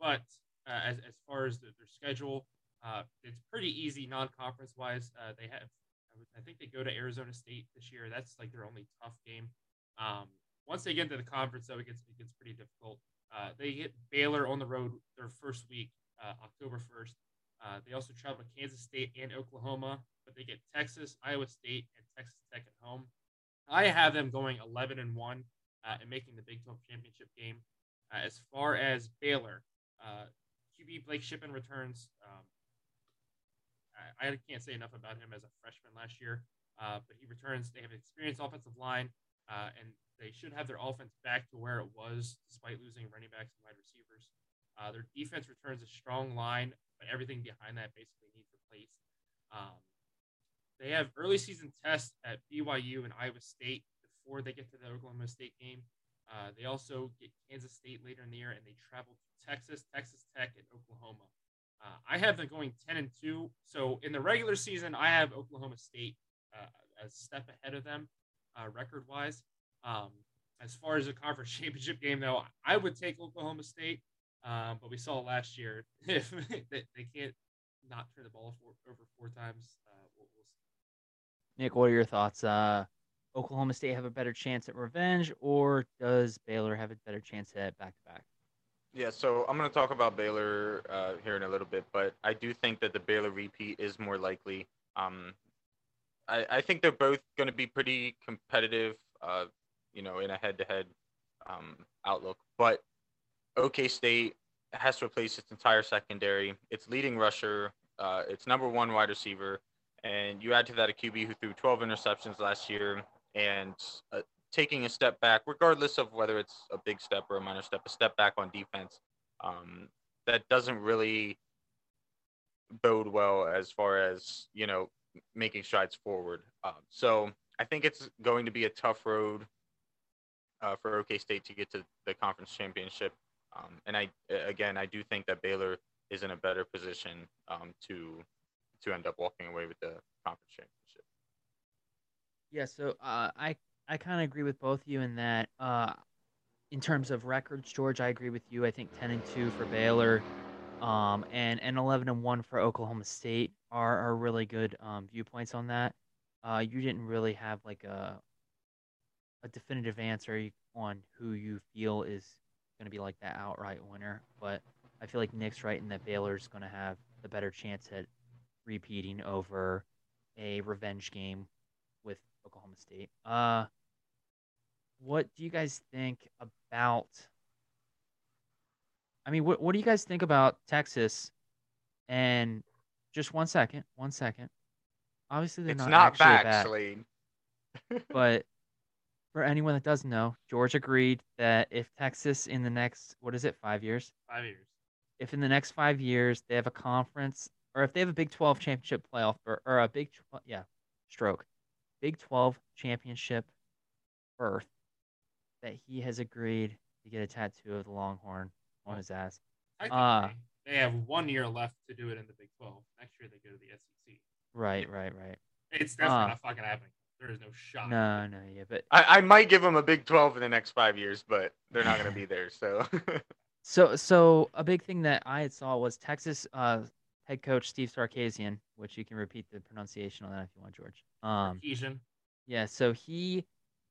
but uh, as, as far as the, their schedule, uh, it's pretty easy non conference wise. Uh, they have, I think they go to Arizona State this year. That's like their only tough game. Um, once they get into the conference, though, it gets, it gets pretty difficult. Uh, they hit Baylor on the road their first week, uh, October 1st. Uh, they also travel to Kansas State and Oklahoma, but they get Texas, Iowa State, and Texas Tech at home. I have them going 11 and one uh, and making the Big 12 championship game. Uh, as far as Baylor, uh, QB Blake Shapen returns. Um, I, I can't say enough about him as a freshman last year, uh, but he returns. They have an experienced offensive line, and they should have their offense back to where it was, despite losing running backs and wide receivers. Uh, their defense returns a strong line, but everything behind that basically needs replaced. Um, they have early season tests at BYU and Iowa State before they get to the Oklahoma State game. Uh, they also get Kansas State later in the year, and they travel to Texas, Texas Tech, and Oklahoma. Uh, I have them going 10 and 2. So in the regular season, I have Oklahoma State uh, a step ahead of them uh, record wise. Um, as far as the conference championship game, though, I would take Oklahoma State. Um, but we saw last year if they, they can't not turn the ball four, over four times, uh, we'll, we'll see. Nick, what are your thoughts? Uh, Oklahoma State have a better chance at revenge, or does Baylor have a better chance at back to back? Yeah, so I'm going to talk about Baylor uh, here in a little bit, but I do think that the Baylor repeat is more likely. Um, I, I think they're both going to be pretty competitive, uh, you know, in a head-to-head um, outlook. But OK State has to replace its entire secondary, its leading rusher, uh, its number one wide receiver, and you add to that a QB who threw 12 interceptions last year and uh, taking a step back, regardless of whether it's a big step or a minor step, a step back on defense. Um, that doesn't really bode well as far as you know making strides forward. Um, so I think it's going to be a tough road uh, for OK State to get to the conference championship. Um, and I again I do think that Baylor is in a better position um, to to end up walking away with the conference championship. Yeah, so uh, I I kind of agree with both of you in that. Uh, in terms of records, George, I agree with you. I think ten and two for Baylor, um, and and eleven and one for Oklahoma State are are really good um, viewpoints on that. Uh, you didn't really have like a a definitive answer on who you feel is going to be like that outright winner, but I feel like Nick's right in that Baylor's going to have the better chance at repeating over a revenge game with Oklahoma State. Uh, what do you guys think about? I mean, what what do you guys think about Texas? And just one second, one second. Obviously, they're It's not, not actually back, bad, but for anyone that doesn't know, George agreed that if Texas in the next what is it five years, Five years. if in the next five years they have a conference or if they have a Big 12 championship playoff or, or a Big 12, yeah, stroke, Big 12 championship berth, that he has agreed to get a tattoo of the Longhorn on his ass. Uh, they have one year left to do it in the Big 12. Next year, they go to the SEC. Right, right, right. It's definitely Uh, not fucking happening. There is no shot. No, no, yeah, but I, I might give them a Big 12 in the next five years, but they're not going to be there. So So, so a big thing that I had saw was Texas uh, head coach Steve Sarkisian, which you can repeat the pronunciation on that if you want, George. Um, Sarkisian. yeah, so he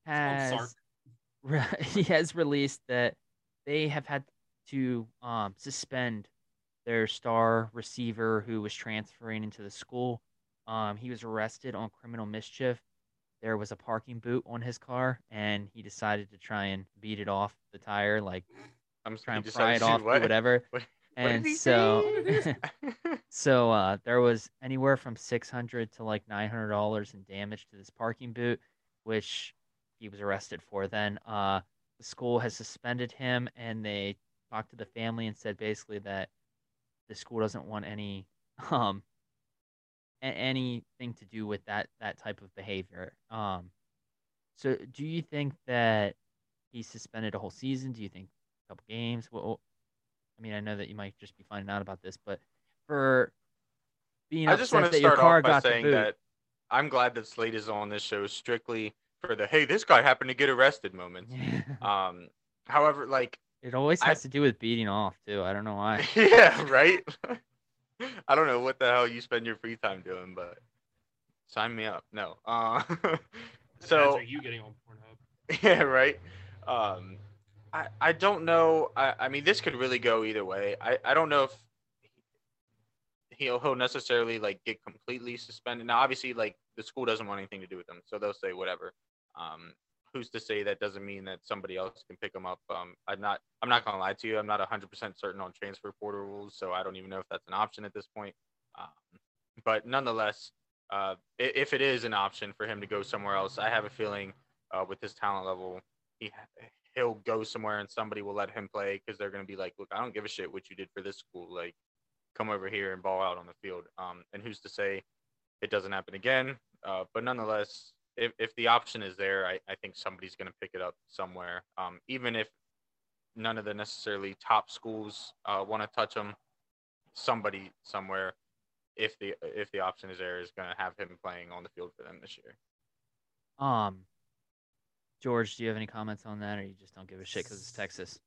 has re- he has released that they have had to um, suspend their star receiver who was transferring into the school. Um, he was arrested on criminal mischief. There was a parking boot on his car, and he decided to try and beat it off the tire, like I'm try he and pry it off what? or whatever. What- what and he so, so uh, there was anywhere from six hundred to like nine hundred dollars in damage to this parking boot, which he was arrested for. Then uh, the school has suspended him, and they talked to the family and said basically that the school doesn't want any um anything to do with that that type of behavior. Um, so do you think that he's suspended a whole season? Do you think a couple games? Well, I mean, I know that you might just be finding out about this, but for being I just want to start off by saying that I'm glad that Slate is on this show strictly for the hey, this guy happened to get arrested moments. Um, however, like, it always I- has to do with beating off too. I don't know why. yeah, right. I don't know what the hell you spend your free time doing, but sign me up. No. Uh, so you getting on Pornhub? yeah, right. Um, I I don't know. I I mean, this could really go either way. I I don't know if he'll he'll necessarily like get completely suspended. Now, obviously, like the school doesn't want anything to do with him, so they'll say whatever. Um, who's to say that doesn't mean that somebody else can pick him up? Um, I'm not I'm not gonna lie to you. I'm not 100 percent certain on transfer portal rules, so I don't even know if that's an option at this point. Um, but nonetheless, uh, if it is an option for him to go somewhere else, I have a feeling uh, with his talent level, he he'll go somewhere and somebody will let him play because they're gonna be like, look, I don't give a shit what you did for this school. Like, come over here and ball out on the field. Um, and who's to say it doesn't happen again? Uh, but nonetheless, if, if the option is there, I, I think somebody's going to pick it up somewhere. Um, even if none of the necessarily top schools uh, want to touch him, somebody somewhere, if the if the option is there, is going to have him playing on the field for them this year. Um, George, do you have any comments on that, or you just don't give a shit because it's Texas?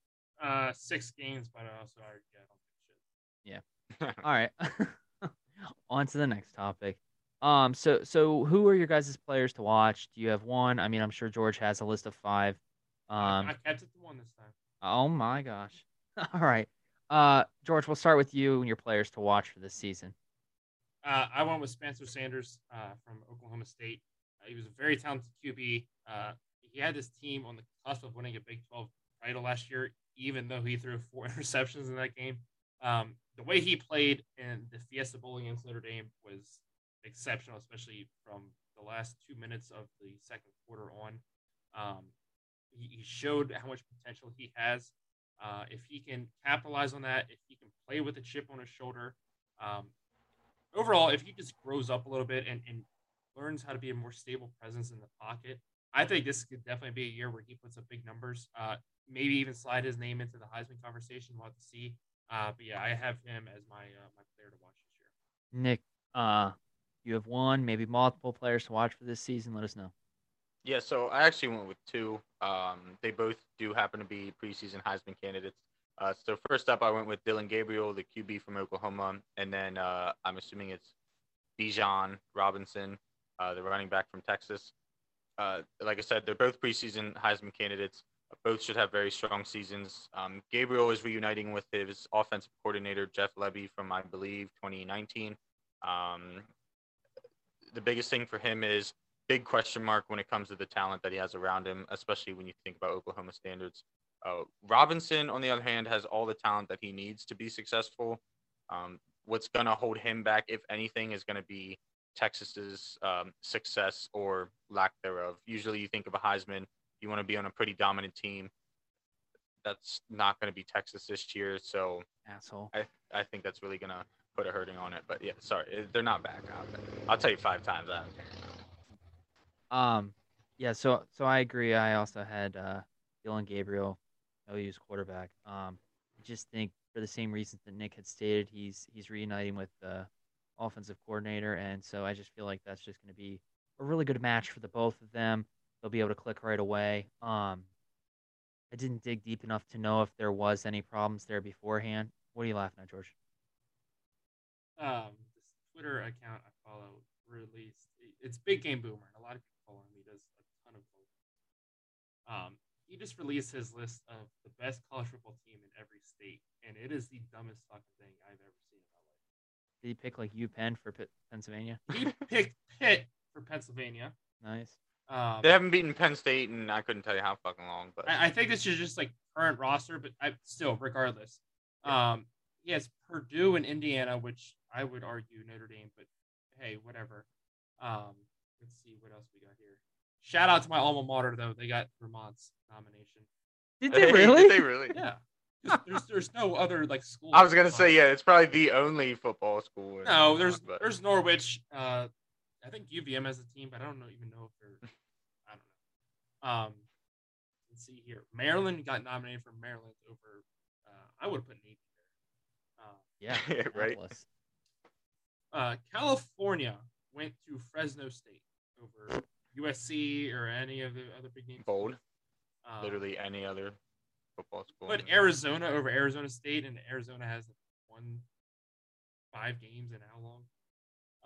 Uh, six games, but I also already yeah, I don't give a shit. Yeah. All right. On to the next topic. Um, so so who are your guys' players to watch? Do you have one? I mean, I'm sure George has a list of five. I- Um, I kept it to one this time. oh my gosh. All right. Uh, George, we'll start with you and your players to watch for this season. Uh, I went with Spencer Sanders uh, from Oklahoma State. Uh, he was a very talented QB. Uh, he had this team on the cusp of winning a Big 12 title last year, even though he threw four interceptions in that game. Um, the way he played in the Fiesta Bowl against Notre Dame was exceptional, especially from the last two minutes of the second quarter on. Um, he, he showed how much potential he has. Uh, if he can capitalize on that, if he can play with a chip on his shoulder, um, overall, if he just grows up a little bit and, and learns how to be a more stable presence in the pocket, I think this could definitely be a year where he puts up big numbers. Uh, maybe even slide his name into the Heisman conversation. We'll have to see. Uh, but yeah, I have him as my uh, my player to watch this year. Nick, uh, you have one, maybe multiple players to watch for this season. Let us know. Yeah, so I actually went with two. Um, they both do happen to be preseason Heisman candidates. Uh, so first up, I went with Dillon Gabriel, the QB from Oklahoma, and then uh, I'm assuming it's Bijan Robinson, uh, the running back from Texas. Uh, like I said, they're both preseason Heisman candidates. Both should have very strong seasons. Um, Gabriel is reuniting with his offensive coordinator Jeff Lebby from, I believe, 2019. Um, the biggest thing for him is big question mark when it comes to the talent that he has around him, especially when you think about Oklahoma standards. Uh, Robinson, on the other hand, has all the talent that he needs to be successful. Um, what's going to hold him back, if anything, is going to be Texas's um, success or lack thereof. Usually, you think of a Heisman, you want to be on a pretty dominant team. That's not going to be Texas this year, so Asshole. I, I think that's really going to put a hurting on it. But yeah, sorry, eh, they're not back. I'll tell you five times that. Um, yeah. So so I agree. I also had uh, Dillon Gabriel, OU's quarterback. Um, I just think for the same reasons that Nick had stated, he's he's reuniting with the offensive coordinator, and so I just feel like that's just going to be a really good match for the both of them. They'll be able to click right away. Um, I didn't dig deep enough to know if there was any problems there beforehand. What are you laughing at, George? Um, this Twitter account I follow released it's Big Game Boomer, and a lot of people follow him. He does a ton of Um, he just released his list of the best college football team in every state, and it is the dumbest fucking thing I've ever seen in my life. Did he pick like UPenn for P- Pennsylvania? He picked Pitt for Pennsylvania. Nice. Um, They haven't beaten Penn State, and I couldn't tell you how fucking long. But I, I think this is just like current roster, but I still, regardless. Um, he has Purdue and Indiana, which I would argue Notre Dame, but hey, whatever. Um, let's see what else we got here. Shout out to my alma mater though; they got Vermont's nomination. Did they really? Did they really? Yeah, 'Cause there's there's no other like school. I was gonna say yeah, it's probably the only football school. in No, Vermont, there's but- there's Norwich. Uh, I think UVM has a team, but I don't know even know if they're. I don't know. Um, let's see here. Maryland got nominated for Maryland over. Uh, I would have put Navy there. Uh, Yeah. Yeah, right. Minneapolis. uh, California went to Fresno State over USC or any of the other big names. Bold. Um, literally any other football school. But Arizona over Arizona State, and Arizona has won five games in how long?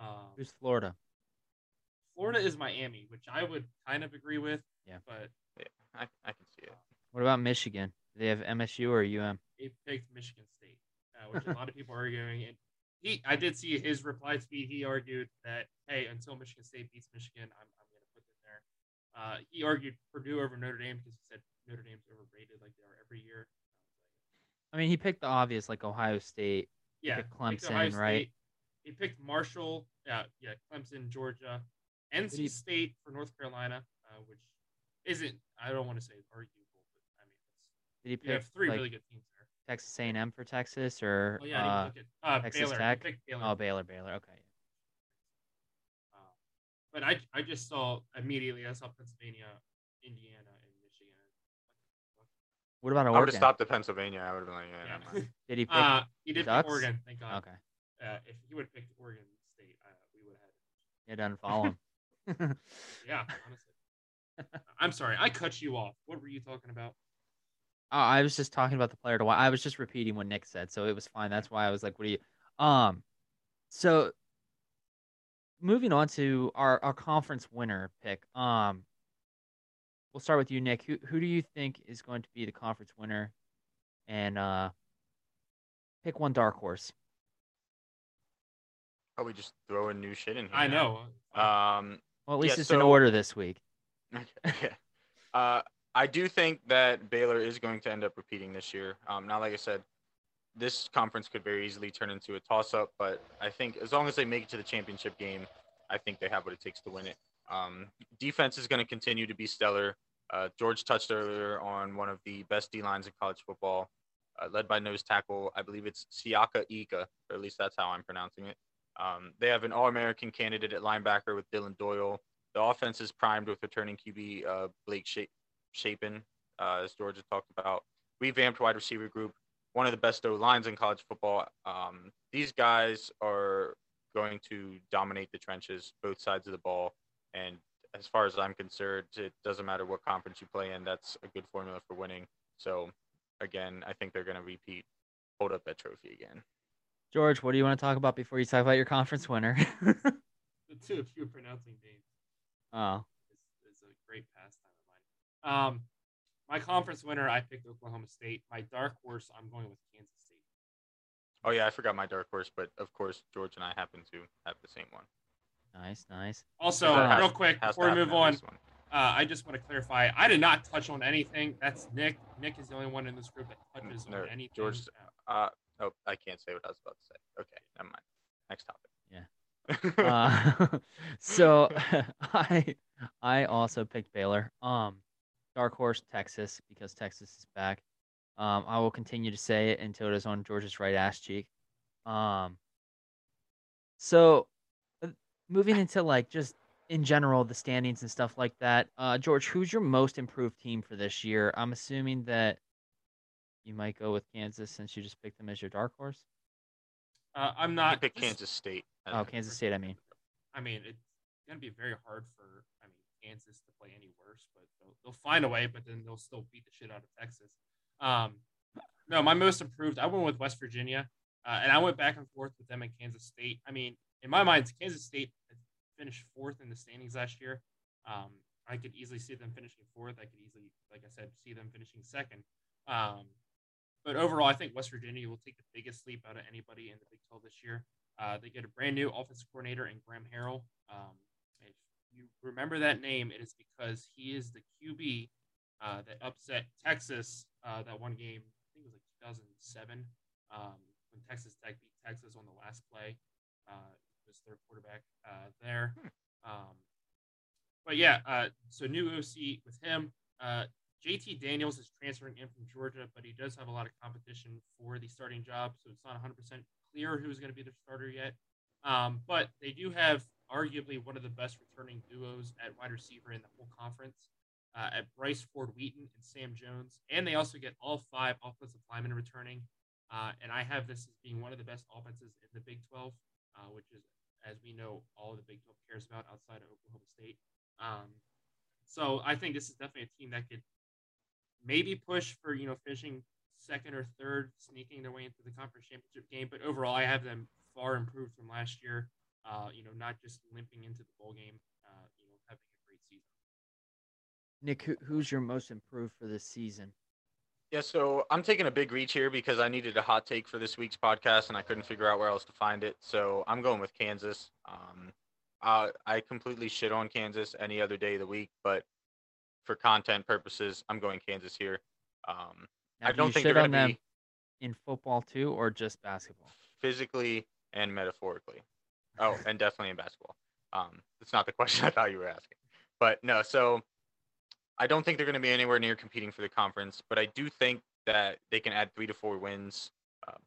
Um, Who's Florida? Florida is Miami, which I would kind of agree with. Yeah. But I, I can see it. What about Michigan? Do they have MSU or UM? they picked Michigan State, uh, which a lot of people are arguing. And he, I did see his reply tweet. He argued that hey, until Michigan State beats Michigan, I'm, I'm going to put them there. Uh, he argued Purdue over Notre Dame because he said Notre Dame's overrated like they are every year. I mean, he picked the obvious, like Ohio State. Yeah, picked picked Ohio Clemson, right? He picked Marshall. Yeah, yeah, Clemson, Georgia, NC he- State for North Carolina, uh, which isn't. I don't want to say arguable, but I mean, it's, Did he you have three like, really good teams. Texas A&M for Texas or Oh yeah, uh, uh, Texas Baylor. Tech? Baylor. oh Baylor, Baylor. Okay. Uh, but I I just saw immediately. I saw Pennsylvania, Indiana, and Michigan. What about I would have stopped at Pennsylvania. I would have been like, yeah, Yeah. never mind. Did he pick? uh, he did pick Oregon. Thank God. okay. Uh, if he would have picked Oregon State, uh, we would have had. Yeah, doesn't follow him. Yeah, honestly. I'm sorry, I cut you off. What were you talking about? Oh, I was just talking about the player to watch. I was just repeating what Nick said, so it was fine. That's why I was like, "What do you?" Um, so moving on to our our conference winner pick. Um, we'll start with you, Nick. Who who do you think is going to be the conference winner? And uh, pick one dark horse. Oh, we just throwing new shit in here. I know. Um, Well, at least Yeah, it's in order this week. Okay. uh, I do think that Baylor is going to end up repeating this year. Um, now, like I said, this conference could very easily turn into a toss-up, but I think as long as they make it to the championship game, I think they have what it takes to win it. Um, defense is going to continue to be stellar. Uh, George touched earlier on one of the best D lines in college football, uh, led by nose tackle. I believe it's Siaki Ika, or at least that's how I'm pronouncing it. Um, they have an All-American candidate at linebacker with Dillon Doyle. The offense is primed with returning QB uh, Blake Sha- Shapen, uh, as Georgia talked about. Revamped wide receiver group, one of the best O lines in college football. Um, these guys are going to dominate the trenches, both sides of the ball. And as far as I'm concerned, it doesn't matter what conference you play in. That's a good formula for winning. So, again, I think they're going to repeat, hold up that trophy again. George, what do you want to talk about before you talk about your conference winner? The two of you pronouncing names oh, is, is a great pastime of mine. Um, my conference winner, I picked Oklahoma State. My dark horse, I'm going with Kansas State. Oh, yeah, I forgot my dark horse, but of course, George and I happen to have the same one. nice, nice. Also, Uh, Has- real quick before we move on, uh, I just want to clarify. I did not touch on anything. That's Nick. Nick is the only one in this group that touches No, on anything. George- Uh, Uh, oh, I can't say what I was about to say. Okay, never mind. Next topic. Yeah. Uh, so I I also picked Baylor. Um, dark horse Texas because Texas is back. Um, I will continue to say it until it is on George's right ass cheek. Um, so uh, moving into like just in general the standings and stuff like that. Uh, George, who's your most improved team for this year? I'm assuming that you might go with Kansas since you just picked them as your dark horse. uh, I'm I not. pick Kansas State. Oh, Kansas State. I mean, I mean, it, going to be very hard for I mean Kansas to play any worse, but they'll, they'll find a way. But then they'll still beat the shit out of Texas. Um, no, my most improved. I went with West Virginia, uh, and I went back and forth with them in Kansas State. I mean, in my mind, Kansas State finished fourth in the standings last year. Um, I could easily see them finishing fourth. I could easily, like I said, see them finishing second. Um, but overall, I think West Virginia will take the biggest leap out of anybody in the Big 12 this year. Uh, they get a brand new offensive coordinator in Graham Harrell. Um, you remember that name, it is because he is the QB uh, that upset Texas uh, that one game. I think it was like 2007 um, when Texas Tech beat Texas on the last play. Uh, was their quarterback uh, there. Hmm. Um, but yeah, uh, so new OC with him. Uh, JT Daniels is transferring in from Georgia, but he does have a lot of competition for the starting job, so it's not 100% clear who's going to be the starter yet. Um, but they do have arguably one of the best returning duos at wide receiver in the whole conference uh, at Bryce Ford Wheaton and Sam Jones. And they also get all five offensive linemen returning. Uh, and I have this as being one of the best offenses in the Big 12, uh, which is, as we know, all the Big 12 cares about outside of Oklahoma State. Um, so I think this is definitely a team that could maybe push for you know finishing second or third, sneaking their way into the conference championship game. But overall, I have them far improved from last year. Uh, you know, not just limping into the bowl game. Uh, you know, having a great season. Nick, who's your most improved for this season? Yeah, so I'm taking a big reach here because I needed a hot take for this week's podcast and I couldn't figure out where else to find it. So I'm going with Kansas. Um, uh, I completely shit on Kansas any other day of the week, but for content purposes, I'm going Kansas here. Um, now, I do don't you think shit they're on going to be in football too, or just basketball. physically and metaphorically. Oh, and definitely in basketball. Um, that's not the question I thought you were asking, but no. So I don't think they're going to be anywhere near competing for the conference, but I do think that they can add three to four wins. Um,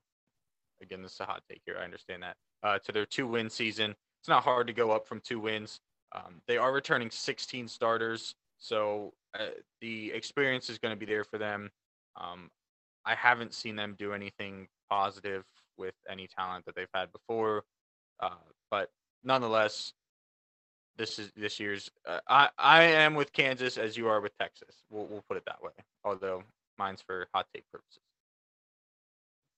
again, this is a hot take here. I understand that uh, to their two-win season. It's not hard to go up from two wins. Um, they are returning 16 starters, so uh, the experience is going to be there for them. Um, I haven't seen them do anything positive with any talent that they've had before, uh, but nonetheless, this is this year's. Uh, I I am with Kansas as you are with Texas. We'll we'll put it that way. Although mine's for hot take purposes.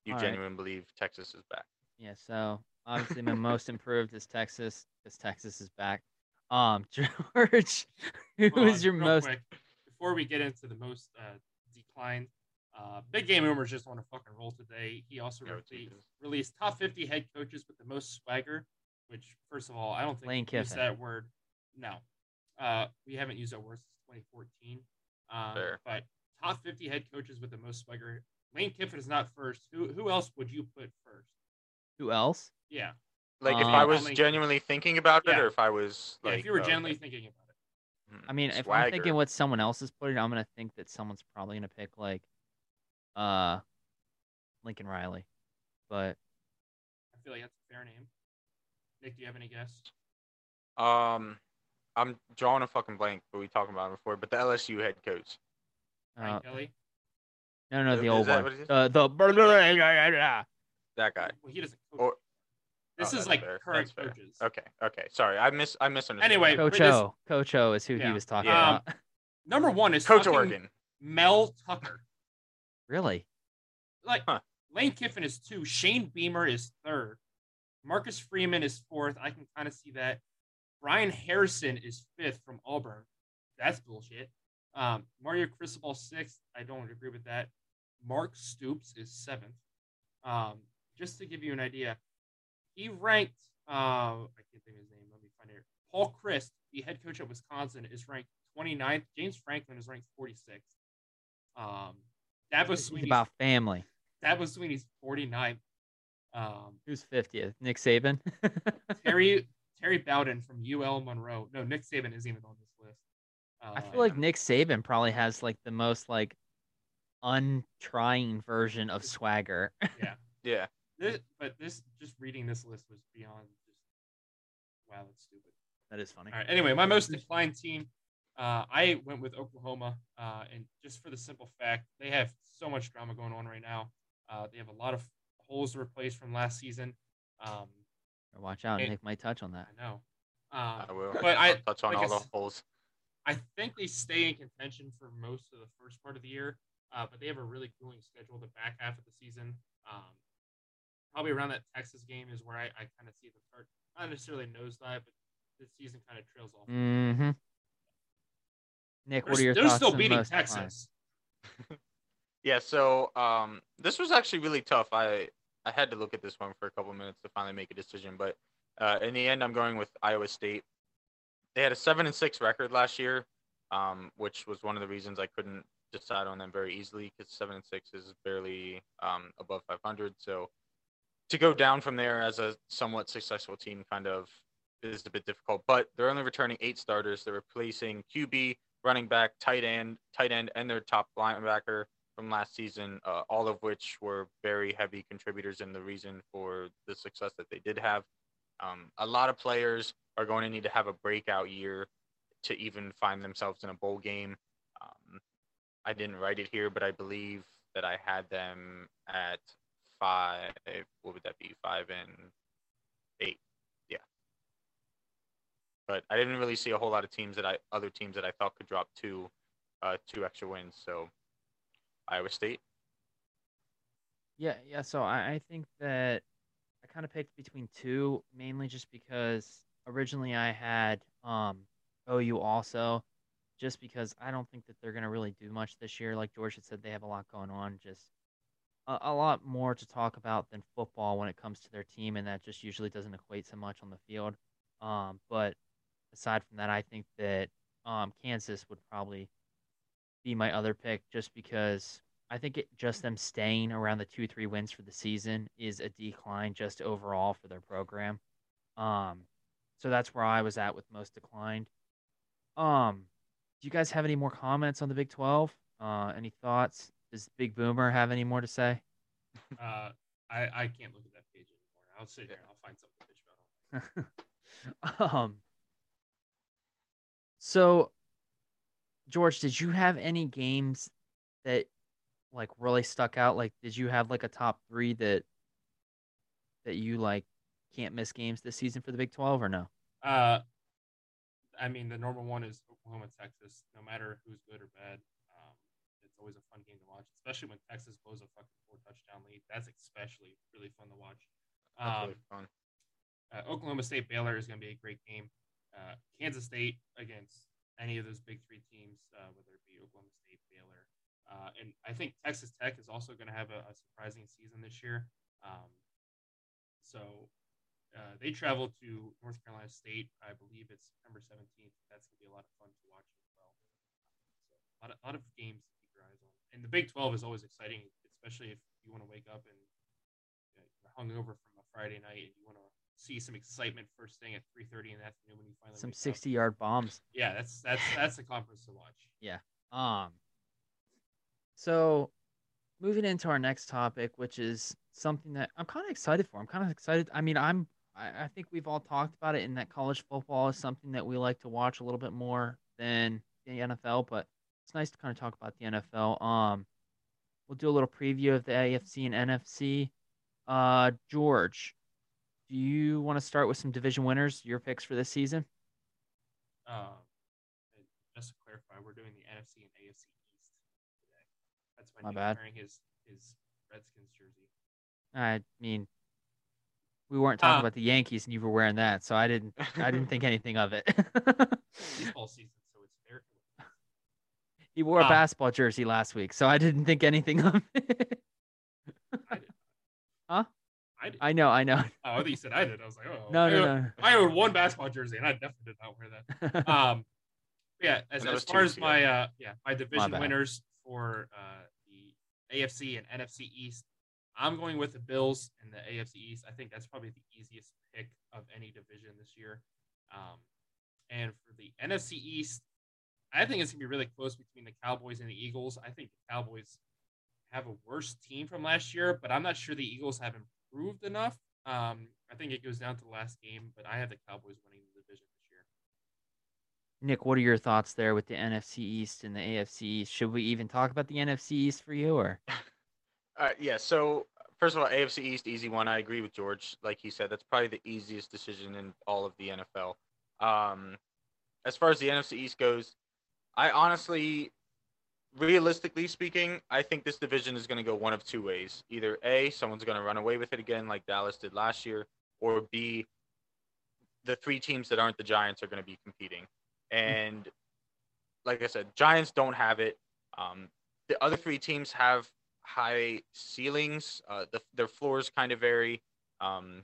You All right. genuinely believe Texas is back? Yeah, so obviously my most improved is Texas because Texas is back. Um, George, who Hold is your real most? quick, before we get into the most uh, declined? Uh, Big Game Boomer's just want to fucking roll today. He also Go released, released top 50 head coaches with the most swagger, which, first of all, I don't think Lane we used that word. No, uh, we haven't used that word since 2014. Um, Fair. but top 50 head coaches with the most swagger. Lane Kiffin is not first. Who who else would you put first? Who else? Yeah, Like if Um, I was genuinely thinking about it, Yeah. or if I was yeah. if you were genuinely okay. thinking about it. Hmm, I mean, if I'm thinking what someone else is putting, I'm gonna think that someone's probably gonna pick like, uh, Lincoln Riley, but I feel like that's a fair name. Nick, do you have any guess? Um, I'm drawing a fucking blank, but we talked about it before. But the LSU head coach. Brian uh, Kelly. no, no, Is the old one, what uh, the That guy. Well, he doesn't coach. Or- this Oh, is like fair. current That's fair. coaches. Okay. Okay. Sorry, I miss I misunderstood. Anyway, that. but Coach this- Coach O is who he was talking Yeah. about. Number one is Coach fucking Orgeron. Mel Tucker. really? Like Huh. Lane Kiffin is two. Shane Beamer is third. Marcus Freeman is fourth. I can kind of see that. Bryan Harsin is fifth from Auburn. That's bullshit. Um, Mario Cristobal sixth. I don't agree with that. Mark Stoops is seventh. Um, just to give you an idea, he ranked. Uh, I can't think of his name. Let me find it. Paul Chryst, the head coach at Wisconsin, is ranked 29th. James Franklin is ranked 46th. Um, Dabo It's Swinney's about family. Dabo Swinney's 49th. Um, Who's 50th? Nick Saban. Terry Terry Bowden from UL Monroe. No, Nick Saban isn't even on this list. Uh, I feel like Nick Saban probably has like the most like untrying version of swagger. Yeah. this, but this just reading this list was beyond just wow, that's stupid. that is funny. All right. Anyway, my most declined team, uh, I went with Oklahoma, uh, and just for the simple fact they have so much drama going on right now. Uh, they have a lot of holes to replace from last season. Um, Watch out, It- Nick might touch on that. I know. Um, I will. But I I'll touch on like I all the holes. I think they stay in contention for most of the first part of the year, uh, but they have a really grueling schedule the back half of the season. Um, probably around that Texas game is where I, I kind of see them start, not necessarily nosedive, but the season kind of trails off. Mm-hmm. Nick, They're, what are your they're thoughts still beating? Texas. Yeah, so um, this was actually really tough. I I had to look at this one for a couple minutes to finally make a decision, but uh, in the end, I'm going with Iowa State. They had a seven and six record last year, um, which was one of the reasons I couldn't decide on them very easily because seven and six is barely um, above 500. So to go down from there as a somewhat successful team kind of is a bit difficult. But they're only returning eight starters. They're replacing QB, running back, tight end, tight end, and their top linebacker from last season, uh, all of which were very heavy contributors in the reason for the success that they did have. Um, a lot of players are going to need to have a breakout year to even find themselves in a bowl game. Um, I didn't write it here, but I believe that I had them at five. What would that be? Five and eight. Yeah. But I didn't really see a whole lot of teams that I other teams that I thought could drop two, uh, two extra wins. So Iowa State. Yeah, yeah. So I, I think that I kind of picked between two, mainly just because originally I had um OU also, just because I don't think that they're gonna really do much this year. Like George had said, they have a lot going on. Just a, a lot more to talk about than football when it comes to their team, and that just usually doesn't equate so much on the field. Um, but aside from that, I think that um Kansas would probably be my other pick, just because I think it, just them staying around the two three wins for the season is a decline just overall for their program. Um, so that's where I was at with most declined. Um, do you guys have any more comments on the Big Twelve? Uh, any thoughts? Does Big Boomer have any more to say? Uh, I, I can't look at that page anymore. I'll sit here and I'll find something to bitch about. um, so George, did you have any games that like really stuck out? Like, did you have like a top three that that you like can't miss games this season for the Big Twelve or no? Uh, I mean, the normal one is Oklahoma, Texas. No matter who's good or bad, um, it's always a fun game to watch, especially when Texas blows a fucking four touchdown lead. That's especially really fun to watch. That's Um, really fun. uh, Oklahoma State Baylor is going to be a great game. Uh, Kansas State against any of those big three teams, uh, whether it be Oklahoma State, Baylor, uh, and I think Texas Tech is also going to have a, a surprising season this year. Um, so uh, they travel to North Carolina State. I believe it's September 17th. That's going to be a lot of fun to watch as well. So a lot of, lot of games to keep your eyes on. And the Big 12 is always exciting, especially if you want to wake up and you know, hungover from a Friday night and you want to see some excitement first thing at 3:30 in the afternoon when you finally Some wake up. sixty yard bombs. Yeah, that's that's that's the conference to watch. Yeah. Um. So, moving into our next topic, which is something that I'm kind of excited for. I'm kind of excited. I mean, I'm. I, I think we've all talked about it in that college football is something that we like to watch a little bit more than the NFL, but it's nice to kind of talk about the NFL. Um, we'll do a little preview of the AFC and NFC. Uh, George, you want to start with some division winners? Your picks for this season? And just to clarify, we're doing the NFC and AFC East today. That's My Nick's bad. wearing his his Redskins jersey. I mean, we weren't talking Uh, about the Yankees, and you were wearing that, so I didn't. I didn't think anything of it. Baseball season, so it's fair. he wore a Ah. basketball jersey last week, so I didn't think anything of it. I did. Huh? I did. I know, I know. oh, I thought you said I did. I was like, oh No, I no, own- no. I own one basketball jersey, and I definitely did not wear that. Um, yeah, as, as far as my uh, yeah my division bad. winners for uh, the AFC and NFC East, I'm going with the Bills and the AFC East. I think that's probably the easiest pick of any division this year. Um, and for the NFC East, I think it's gonna be really close between the Cowboys and the Eagles. I think the Cowboys have a worse team from last year, but I'm not sure the Eagles have improved enough. Um, I think it goes down to the last game, but I have the Cowboys winning the division this year. Nick, what are your thoughts there with the NFC East and the AFC East? Should we even talk about the NFC East for you, or Uh, yeah. So first of all, AFC East, easy one. I agree with George. Like he said, that's probably the easiest decision in all of the NFL. Um, as far as the NFC East goes, I honestly, realistically speaking, I think this division is going to go one of two ways. Either A, someone's going to run away with it again, like Dallas did last year, or B, the three teams that aren't the Giants are going to be competing. And like I said, Giants don't have it. Um, the other three teams have high ceilings. Uh, the, their floors kind of vary. Um,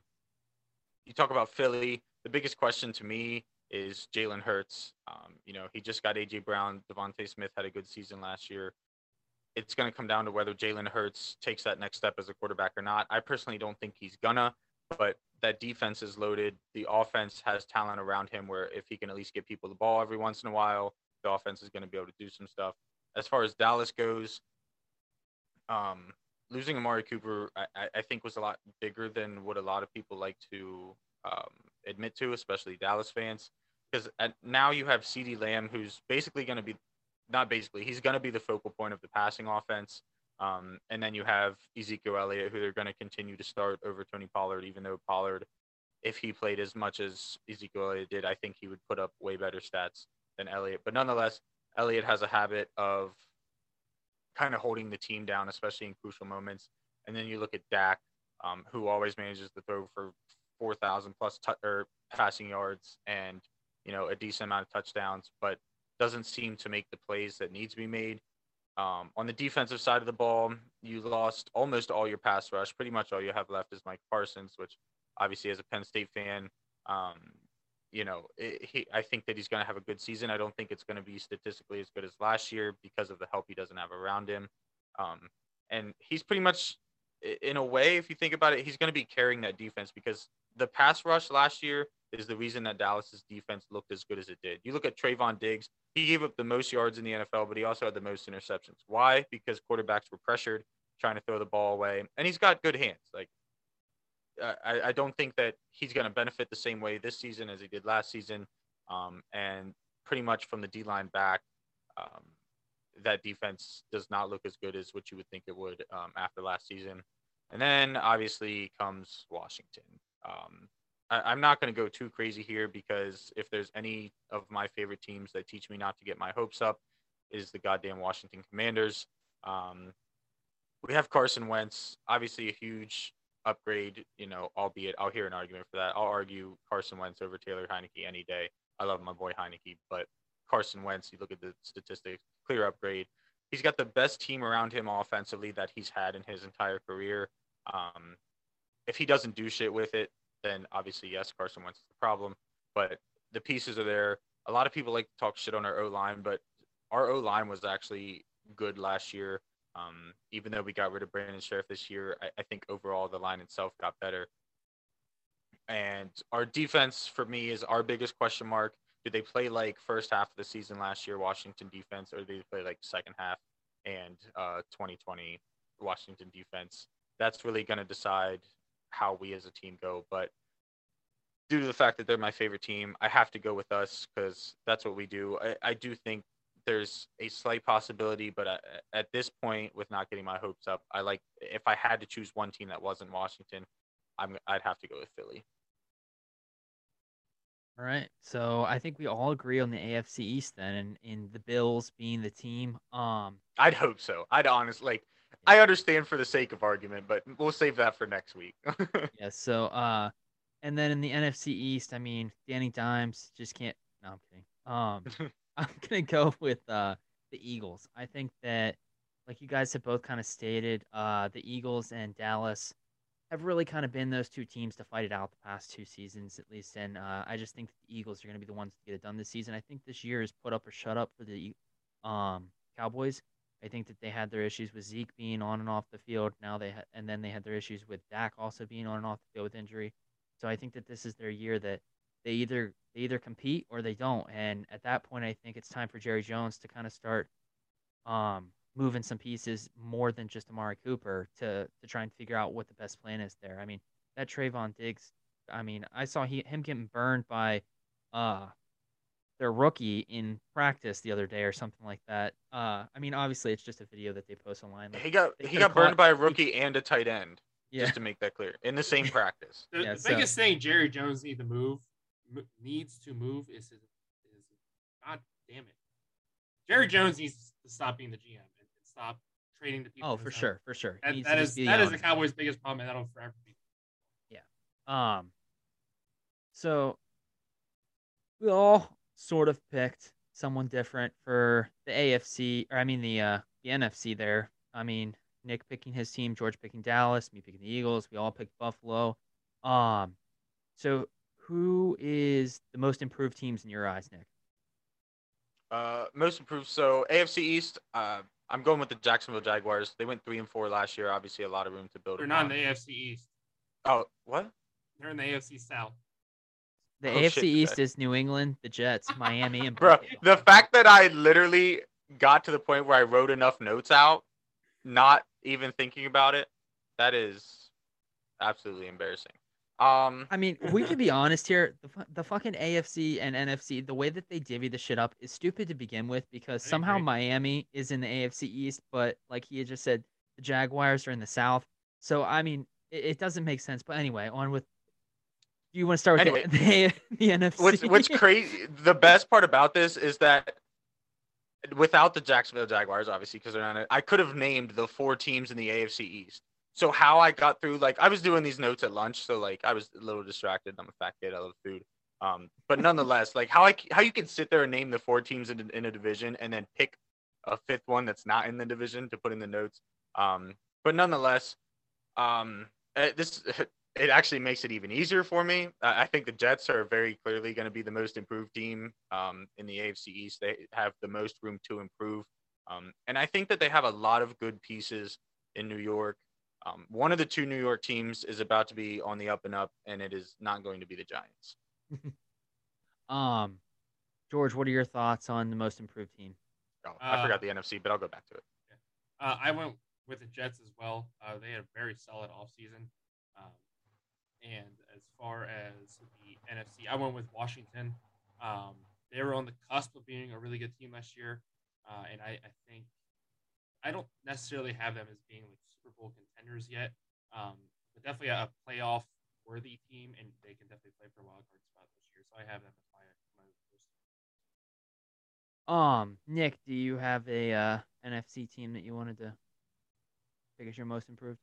you talk about Philly. The biggest question to me is Jalen Hurts. Um, you know, he just got AJ Brown. DeVonta Smith had a good season last year. It's going to come down to whether Jalen Hurts takes that next step as a quarterback or not. I personally don't think he's gonna, but that defense is loaded. The offense has talent around him where if he can at least get people the ball every once in a while, the offense is going to be able to do some stuff. As far as Dallas goes, um, losing Amari Cooper, I, I think was a lot bigger than what a lot of people like to um, admit to, especially Dallas fans. Because now you have CeeDee Lamb, who's basically going to be, not basically, he's going to be the focal point of the passing offense. Um, and then you have Ezekiel Elliott, who they're going to continue to start over Tony Pollard, even though Pollard, if he played as much as Ezekiel Elliott did, I think he would put up way better stats than Elliott. But nonetheless, Elliott has a habit of kind of holding the team down, especially in crucial moments. And then you look at Dak, um, who always manages to throw for 4,000 plus t- or passing yards and you know a decent amount of touchdowns, but doesn't seem to make the plays that needs to be made. Um, on the defensive side of the ball, you lost almost all your pass rush. Pretty much all you have left is Micah Parsons, which obviously, as a Penn State fan, um, you know, it, he, I think that he's going to have a good season. I don't think it's going to be statistically as good as last year because of the help he doesn't have around him. Um, and he's pretty much, in a way, if you think about it, he's going to be carrying that defense because the pass rush last year is the reason that Dallas's defense looked as good as it did. You look at Trevon Diggs, he gave up the most yards in the NFL, but he also had the most interceptions. Why? Because quarterbacks were pressured, trying to throw the ball away, and he's got good hands. Like I, I don't think that he's going to benefit the same way this season as he did last season. Um, and pretty much from the D line back, um, that defense does not look as good as what you would think it would um, after last season. And then obviously comes Washington. Um, I, am not going to go too crazy here because if there's any of my favorite teams that teach me not to get my hopes up, is the goddamn Washington Commanders. Um, we have Carson Wentz, obviously a huge upgrade, you know, albeit I'll hear an argument for that. I'll argue Carson Wentz over Taylor Heinicke any day. I love my boy Heinicke, but Carson Wentz, you look at the statistics, clear upgrade. He's got the best team around him offensively that he's had in his entire career. Um, if he doesn't do shit with it, then obviously, yes, Carson Wentz is the problem. But the pieces are there. A lot of people like to talk shit on our O line, but our O line was actually good last year. Um, even though we got rid of Brandon Scherff this year, I, I think overall the line itself got better. And our defense for me is our biggest question mark. Do they play like first half of the season last year, Washington defense, or do they play like second half and uh, 2020 Washington defense? That's really going to decide how we as a team go. But due to the fact that they're my favorite team, I have to go with us because that's what we do. I, I do think there's a slight possibility, but at, at this point, with not getting my hopes up, I like if I had to choose one team that wasn't Washington, I'm I'd have to go with Philly. All right, so I think we all agree on the AFC East then, and in the Bills being the team. Um, I'd hope so. I'd honestly like. I understand for the sake of argument, but we'll save that for next week. yeah. So, uh, and then in the NFC East, I mean, Danny Dimes just can't. No, I'm kidding. Um, I'm gonna go with uh, the Eagles. I think that, like you guys have both kind of stated, uh, the Eagles and Dallas have really kind of been those two teams to fight it out the past two seasons, at least. And uh, I just think the Eagles are going to be the ones to get it done this season. I think this year is put up or shut up for the um, Cowboys. I think that they had their issues with Zeke being on and off the field. Now they ha- and then they had their issues with Dak also being on and off the field with injury. So I think that this is their year that they either they either compete or they don't. And at that point, I think it's time for Jerry Jones to kind of start um, moving some pieces more than just Amari Cooper to to try and figure out what the best plan is there. I mean, that Trevon Diggs. I mean, I saw he, him getting burned by uh their rookie in practice the other day or something like that. Uh, I mean, obviously it's just a video that they post online. Like, he got he got burned by a rookie and a tight end. Yeah. Just to make that clear, in the same practice. the, yeah, the so, biggest thing Jerry Jones need to move m- needs to move is his, is God damn it. Jerry Jones needs to stop being the GM and stop trading the people. Oh, for sure, for sure. He That, needs that to is just be that is the. Cowboys' biggest problem, and that'll forever be. Yeah. Um, so we all sort of picked someone different for the AFC, or I mean the uh, the NFC. There, I mean Nick picking his team, George picking Dallas, me picking the Eagles. We all picked Buffalo. Um, so who is the most improved teams in your eyes, Nick? Uh, most improved. So AFC East. Uh, I'm going with the Jacksonville Jaguars. They went three and four last year. Obviously, a lot of room to build. They're not in the AFC East. Oh, what? They're in the AFC South. The Oh, AFC shit, East is New England, the Jets, Miami, and Bro, Buffalo. the fact that I literally got to the point where I wrote enough notes out, not even thinking about it, that is absolutely embarrassing. Um, I mean, we could be honest here. The, the fucking AFC and NFC, the way that they divvy the shit up is stupid to begin with because somehow. Miami is in the AFC East, but like he had just said, the Jaguars are in the South. So, I mean, it, it doesn't make sense. But anyway, on with. You want to start with Anyway, the, the, the NFC? what's what's crazy? The best part about this is that without the Jacksonville Jaguars, obviously, because they're not, I could have named the four teams in the AFC East. So how I got through, like, I was doing these notes at lunch, so like I was a little distracted. I'm a fat kid. I love food. Um, but nonetheless, like how I how you can sit there and name the four teams in, in a division and then pick a fifth one that's not in the division to put in the notes. Um, but nonetheless, um, eh, this it actually makes it even easier for me. I I think the Jets are very clearly going to be the most improved team um, in the AFC East. They have the most room to improve, um, and I think that they have a lot of good pieces in New York. Um, one of the two New York teams is about to be on the up and up, and it is not going to be the Giants. um, George, what are your thoughts on the most improved team? Oh, I Uh, forgot the NFC, but I'll go back to it. Uh, I went with the Jets as well. Uh, they had a very solid offseason. And as far as the NFC, I went with Washington. Um, they were on the cusp of being a really good team last year. Uh, and I, I think I don't necessarily have them as being like Super Bowl contenders yet. Um, but definitely a playoff worthy team, and they can definitely play for a wild card spot this year. So I have them as my, my first. Um, Nick, do you have a uh, NFC team that you wanted to pick as your most improved?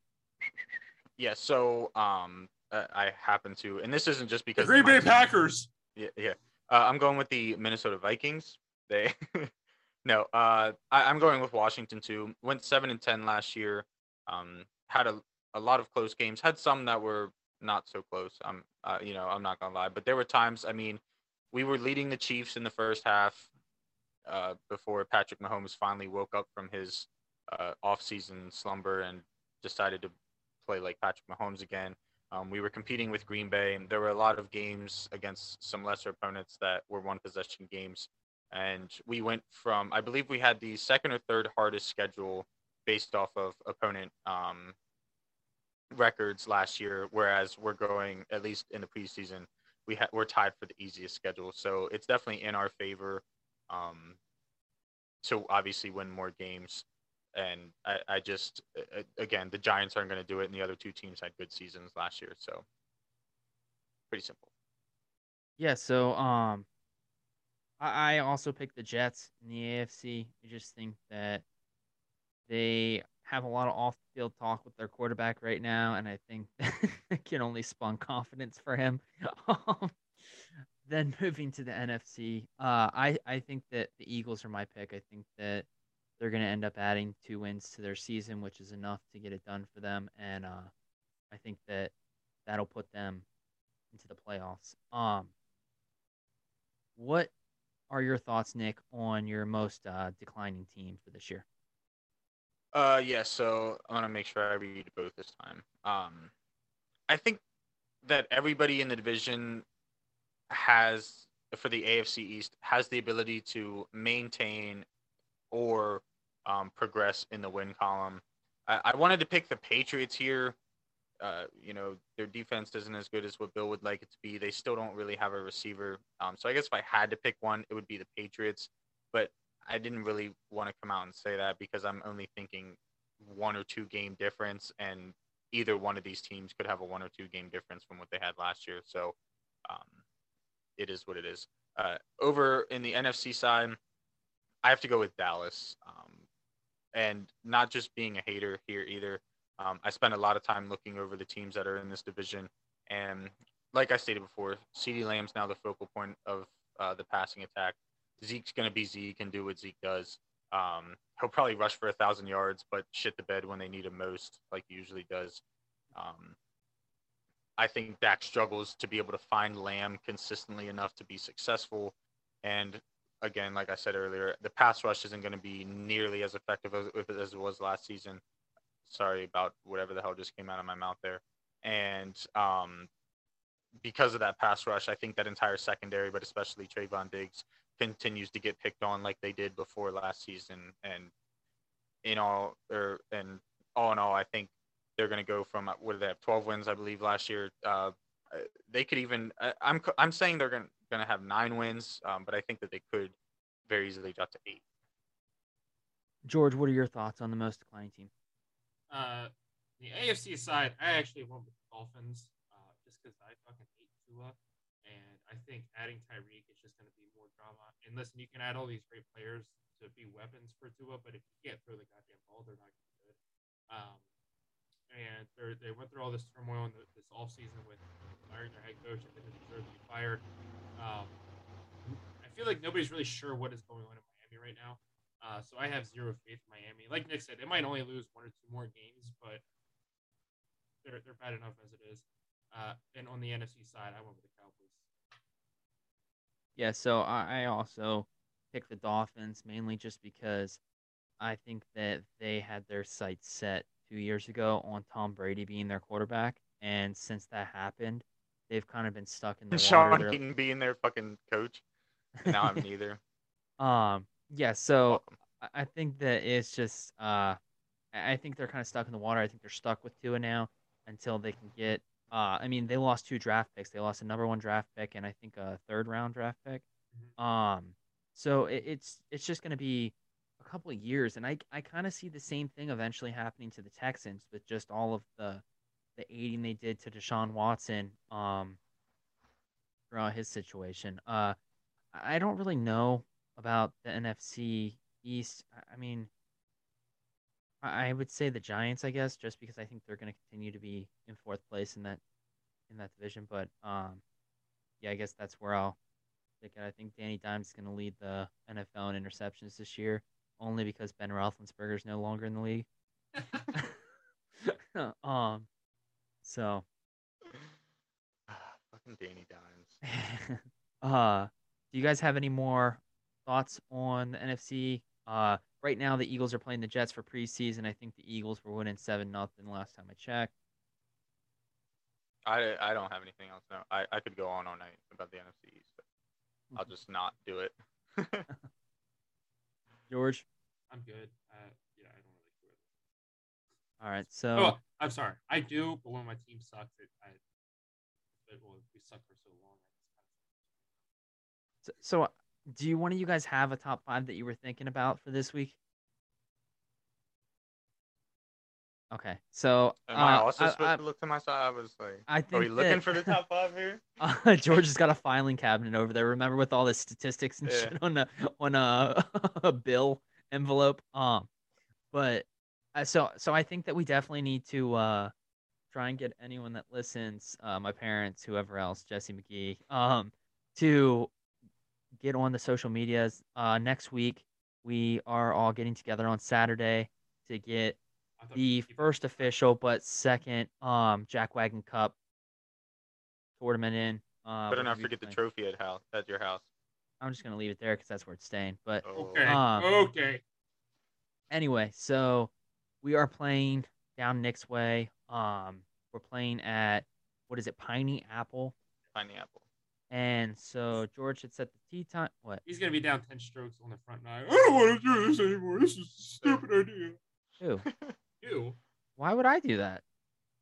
Yeah, so um, uh, I happen to, and this isn't just The because Green Bay team. Packers. Yeah, yeah. Uh, I'm going with the Minnesota Vikings. They, no, uh, I, I'm going with Washington too. Went seven and ten last year. Um, had a, a lot of close games. Had some that were not so close. I'm, uh, you know, I'm not gonna lie, but there were times. I mean, we were leading the Chiefs in the first half. Uh, before Patrick Mahomes finally woke up from his uh, off-season slumber and decided to play like Patrick Mahomes again. Um, we were competing with Green Bay, and there were a lot of games against some lesser opponents that were one possession games. And we went from, I believe we had the second or third hardest schedule based off of opponent um, records last year, whereas we're going, at least in the preseason, we ha- we're tied for the easiest schedule. So it's definitely in our favor um, to obviously win more games. And I, I just, again, the Giants aren't going to do it, and the other two teams had good seasons last year. So pretty simple. Yeah, so um, I, I also picked the Jets in the AFC. I just think that they have a lot of off-field talk with their quarterback right now, and I think it can only spawn confidence for him. Um, then moving to the NFC, uh, I I think that the Eagles are my pick. I think that they're going to end up adding two wins to their season, which is enough to get it done for them, and uh, I think that that'll put them into the playoffs. Um, what are your thoughts, Nick, on your most uh, declining team for this year? Uh, yeah. So I want to make sure I read both this time. Um, I think that everybody in the division has, for the AFC East, has the ability to maintain or um, progress in the win column. I, I wanted to pick the Patriots here. Uh, you know, their defense isn't as good as what Bill would like it to be. They still don't really have a receiver. Um, so I guess if I had to pick one, it would be the Patriots. But I didn't really want to come out and say that because I'm only thinking one or two game difference, and either one of these teams could have a one or two game difference from what they had last year. So um, it is what it is. Uh, over in the NFC side, I have to go with Dallas. Um, and not just being a hater here either. Um, I spend a lot of time looking over the teams that are in this division, and like I stated before, CeeDee Lamb's now the focal point of uh, the passing attack. Zeke's going to be Zeke and do what Zeke does. Um, he'll probably rush for a thousand yards, but shit the bed when they need him most, like he usually does. Um, I think Dak struggles to be able to find Lamb consistently enough to be successful. And again, like I said earlier, the pass rush isn't going to be nearly as effective as, as it was last season. Sorry about whatever the hell just came out of my mouth there. And um, because of that pass rush, I think that entire secondary, but especially Trevon Diggs, continues to get picked on like they did before last season. And in all, or and all in all, I think they're going to go from what they have 12 wins, I believe, last year. Uh, they could even. I'm I'm saying they're going going to have nine wins, um, but I think that they could very easily drop to eight. George, what are your thoughts on the most declining team? Uh, the AFC side, I actually went with the Dolphins uh, just because I fucking hate Tua, and I think adding Tyreek is just going to be more drama. And listen, you can add all these great players to be weapons for Tua, but if you can't throw the goddamn ball, they're not going to be good. Um, and they went through all this turmoil in the, this offseason with firing their head coach and they deserve to be fired. Um, I feel like nobody's really sure what is going on in Miami right now. Uh, so I have zero faith in Miami. Like Nick said, they might only lose one or two more games, but they're they're bad enough as it is. Uh, and on the NFC side, I went with the Cowboys. Yeah, so I also picked the Dolphins mainly just because I think that they had their sights set two years ago on Tom Brady being their quarterback, and since that happened, they've kind of been stuck in the Sean water. Keaton being their fucking coach. Now I'm neither. Um, yeah, so I think that it's just uh, I think they're kind of stuck in the water. I think they're stuck with Tua now until they can get. Uh, I mean, they lost two draft picks. They lost a number one draft pick and I think a third round draft pick. Mm-hmm. Um, so it, it's it's just going to be a couple of years, and I I kind of see the same thing eventually happening to the Texans with just all of the the aiding they did to Deshaun Watson um, throughout his situation. Uh, I don't really know about the NFC East. I mean, I would say the Giants, I guess, just because I think they're going to continue to be in fourth place in that in that division. But um, yeah, I guess that's where I'll. I think Danny Dimes is going to lead the NFL in interceptions this year, only because Ben Roethlisberger is no longer in the league. um, so, fucking Danny Dimes. uh, do you guys have any more thoughts on the NFC? Uh, right now the Eagles are playing the Jets for preseason. I think the Eagles were winning seven nothing last time I checked. I, I don't have anything else. No, I, I could go on all night about the NFC East, but I'll just not do it. George, I'm good. Uh, yeah, I don't really care. all right. So Oh, I'm sorry. I do, but when my team sucks, it, I, it well, we suck for so long. So, so, do you one of you guys have a top five that you were thinking about for this week? Okay, so Am I uh, also I- supposed I- to look to my side? I was like, I are think we looking that- for the top five here? Uh, George has got a filing cabinet over there. Remember with all the statistics and Yeah. shit on a on a, a bill envelope. Um, but uh, so so I think that we definitely need to uh try and get anyone that listens, uh, my parents, whoever else, Jesse McGee, um, to get on the social medias. Uh, next week we are all getting together on Saturday to get the first official but second um Jack Wagon Cup tournament in. Uh, Better not gonna be forget the trophy at house at your house. I'm just gonna leave it there because that's where it's staying. But. Okay. Um, okay. anyway, so we are playing down Nick's Way. Um, we're playing at what is it, Piney Apple? Pineapple. And so George had set the tee time. What? He's gonna be down ten strokes on the front nine. I don't want to do this anymore. This is a stupid idea. Who? You, Why would I do that?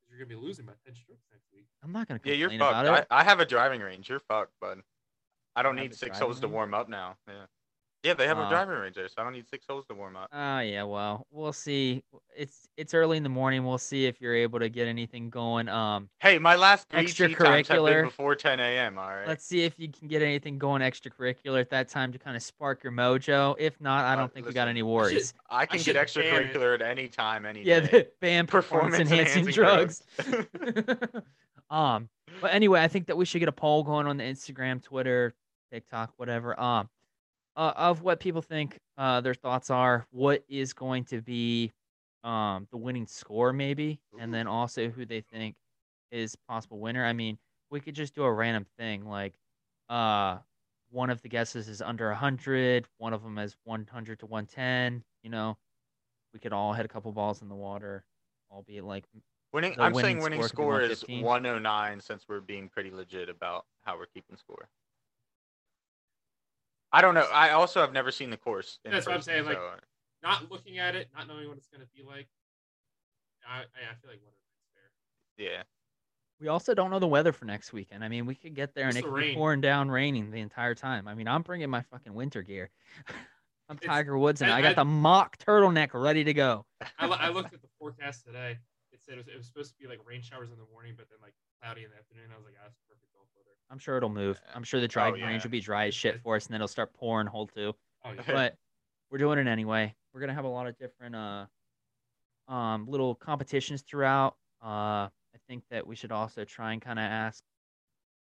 you're gonna be losing by ten strokes next week. I'm not gonna Yeah, you're about fucked. it. I, I have a driving range. You're fucked, bud. I don't need six holes to warm up now. Yeah. Yeah, they have Oh. a driving range there, so I don't need six holes to warm up. Ah, yeah. Well, we'll see. it's it's early in the morning. We'll see if you're able to get anything going. Um, Hey, my last three tee times have Extracurricular. before 10 a.m. All right. let's see if you can get anything going extracurricular at that time to kind of spark your mojo. If not, I Uh, don't think we got listen, any I worries. I can should get extracurricular at any time, any Yeah, day. the ban performance enhancing drugs. um, but anyway, I think that we should get a poll going on the Instagram, Twitter, TikTok, whatever. Um, uh, of what people think uh, their thoughts are. What is going to be um the winning score, maybe, and then also who they think is possible winner. I mean, we could just do a random thing like, uh, one of the guesses is under hundred, one of them is one hundred to one ten. You know, we could all hit a couple balls in the water, albeit like Winning, I'm winning saying winning score score is 109 since we're being pretty legit about how we're keeping score. I don't know. I also have never seen the course. in That's what I'm person, saying, like- uh, Not looking at it, not knowing what it's gonna be like. I I, I feel like one oh of fair. yeah. We also don't know the weather for next weekend. I mean, we could get there and What's it the could be rain? pouring down, raining the entire time. I mean, I'm bringing my fucking winter gear. I'm It's- Tiger Woods, and I- I, got I- the mock turtleneck ready to go. I, I looked at the forecast today. It said it was, it was supposed to be like rain showers in the morning, but then like cloudy in the afternoon. I was like, ah, that's perfect golf weather. I'm sure it'll move. Yeah. I'm sure the dry Oh, range will be dry as shit for us, and then it'll start pouring hole two. Oh yeah. But we're doing it anyway. We're gonna have a lot of different uh, um, little competitions throughout. Uh, I think that we should also try and kind of ask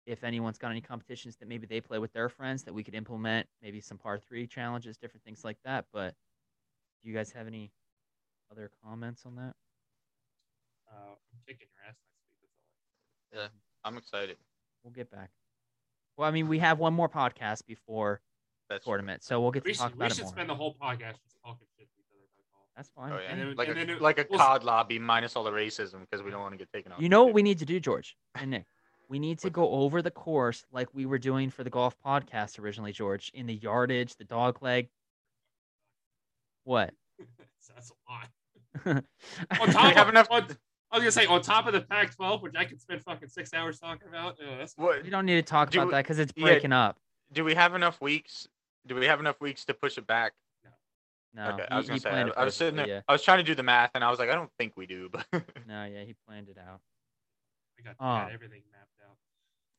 if anyone's got any competitions that maybe they play with their friends that we could implement, maybe some par three challenges, different things like that. But do you guys have any other comments on that? Uh, I'm kicking your ass next week. That's all. I'm excited. We'll get back. Well, I mean, we have one more podcast before That's tournament, so we'll get to We talk should, we about it should more. spend the whole podcast just talking shit to each other about golf. That's fine. Oh yeah, And then- like and a then it- like a we'll- COD lobby minus all the racism because we don't want to get taken off. You know what we need to do, George and Nick? We need to go over the course like we were doing for the golf podcast originally, George, in the yardage, the dog leg. What? That's a lot. on On top have of, enough- On, I was gonna say on top of the Pac-12, which I could spend fucking six hours talking about. Uh, that's What we don't need to talk Do about we- that because it's yeah. breaking up. do we have enough weeks? Do we have enough weeks to push it back? No, okay, he, I was gonna say. I, it I was sitting perfectly, there. I was trying to do the math, and I was like, I don't think we do, but No, yeah, he planned it out. I got, I got Oh. everything mapped out.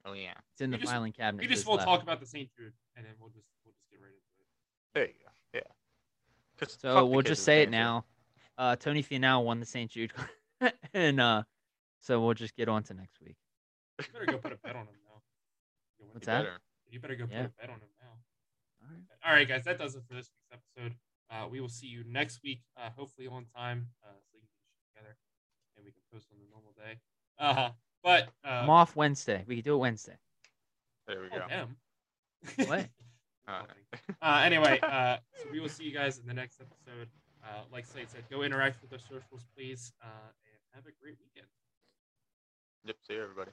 oh yeah, It's in We the just- filing cabinet. We just his will left. talk about the St. Jude, and then we'll just we'll just get right into it. there you go. Yeah. 'Cause fuck So we'll just say it now. Uh, Tony Finau won the St. Jude, and uh, so we'll just get on to next week. You better go put a bet on him now. You. What's that? better. You better go put Yeah. a bet on him now. All right. All right, guys, that does it for this week's episode. Uh, we will see you next week, uh, hopefully on time, uh, so we can get together and we can post on the normal day. Uh, but uh, I'm off Wednesday. We can do it Wednesday. There we oh, go. damn. What? Uh, anyway, uh, so we will see you guys in the next episode. Uh, like Slade said, go interact with our socials, please, uh, and have a great weekend. Yep, see you, everybody.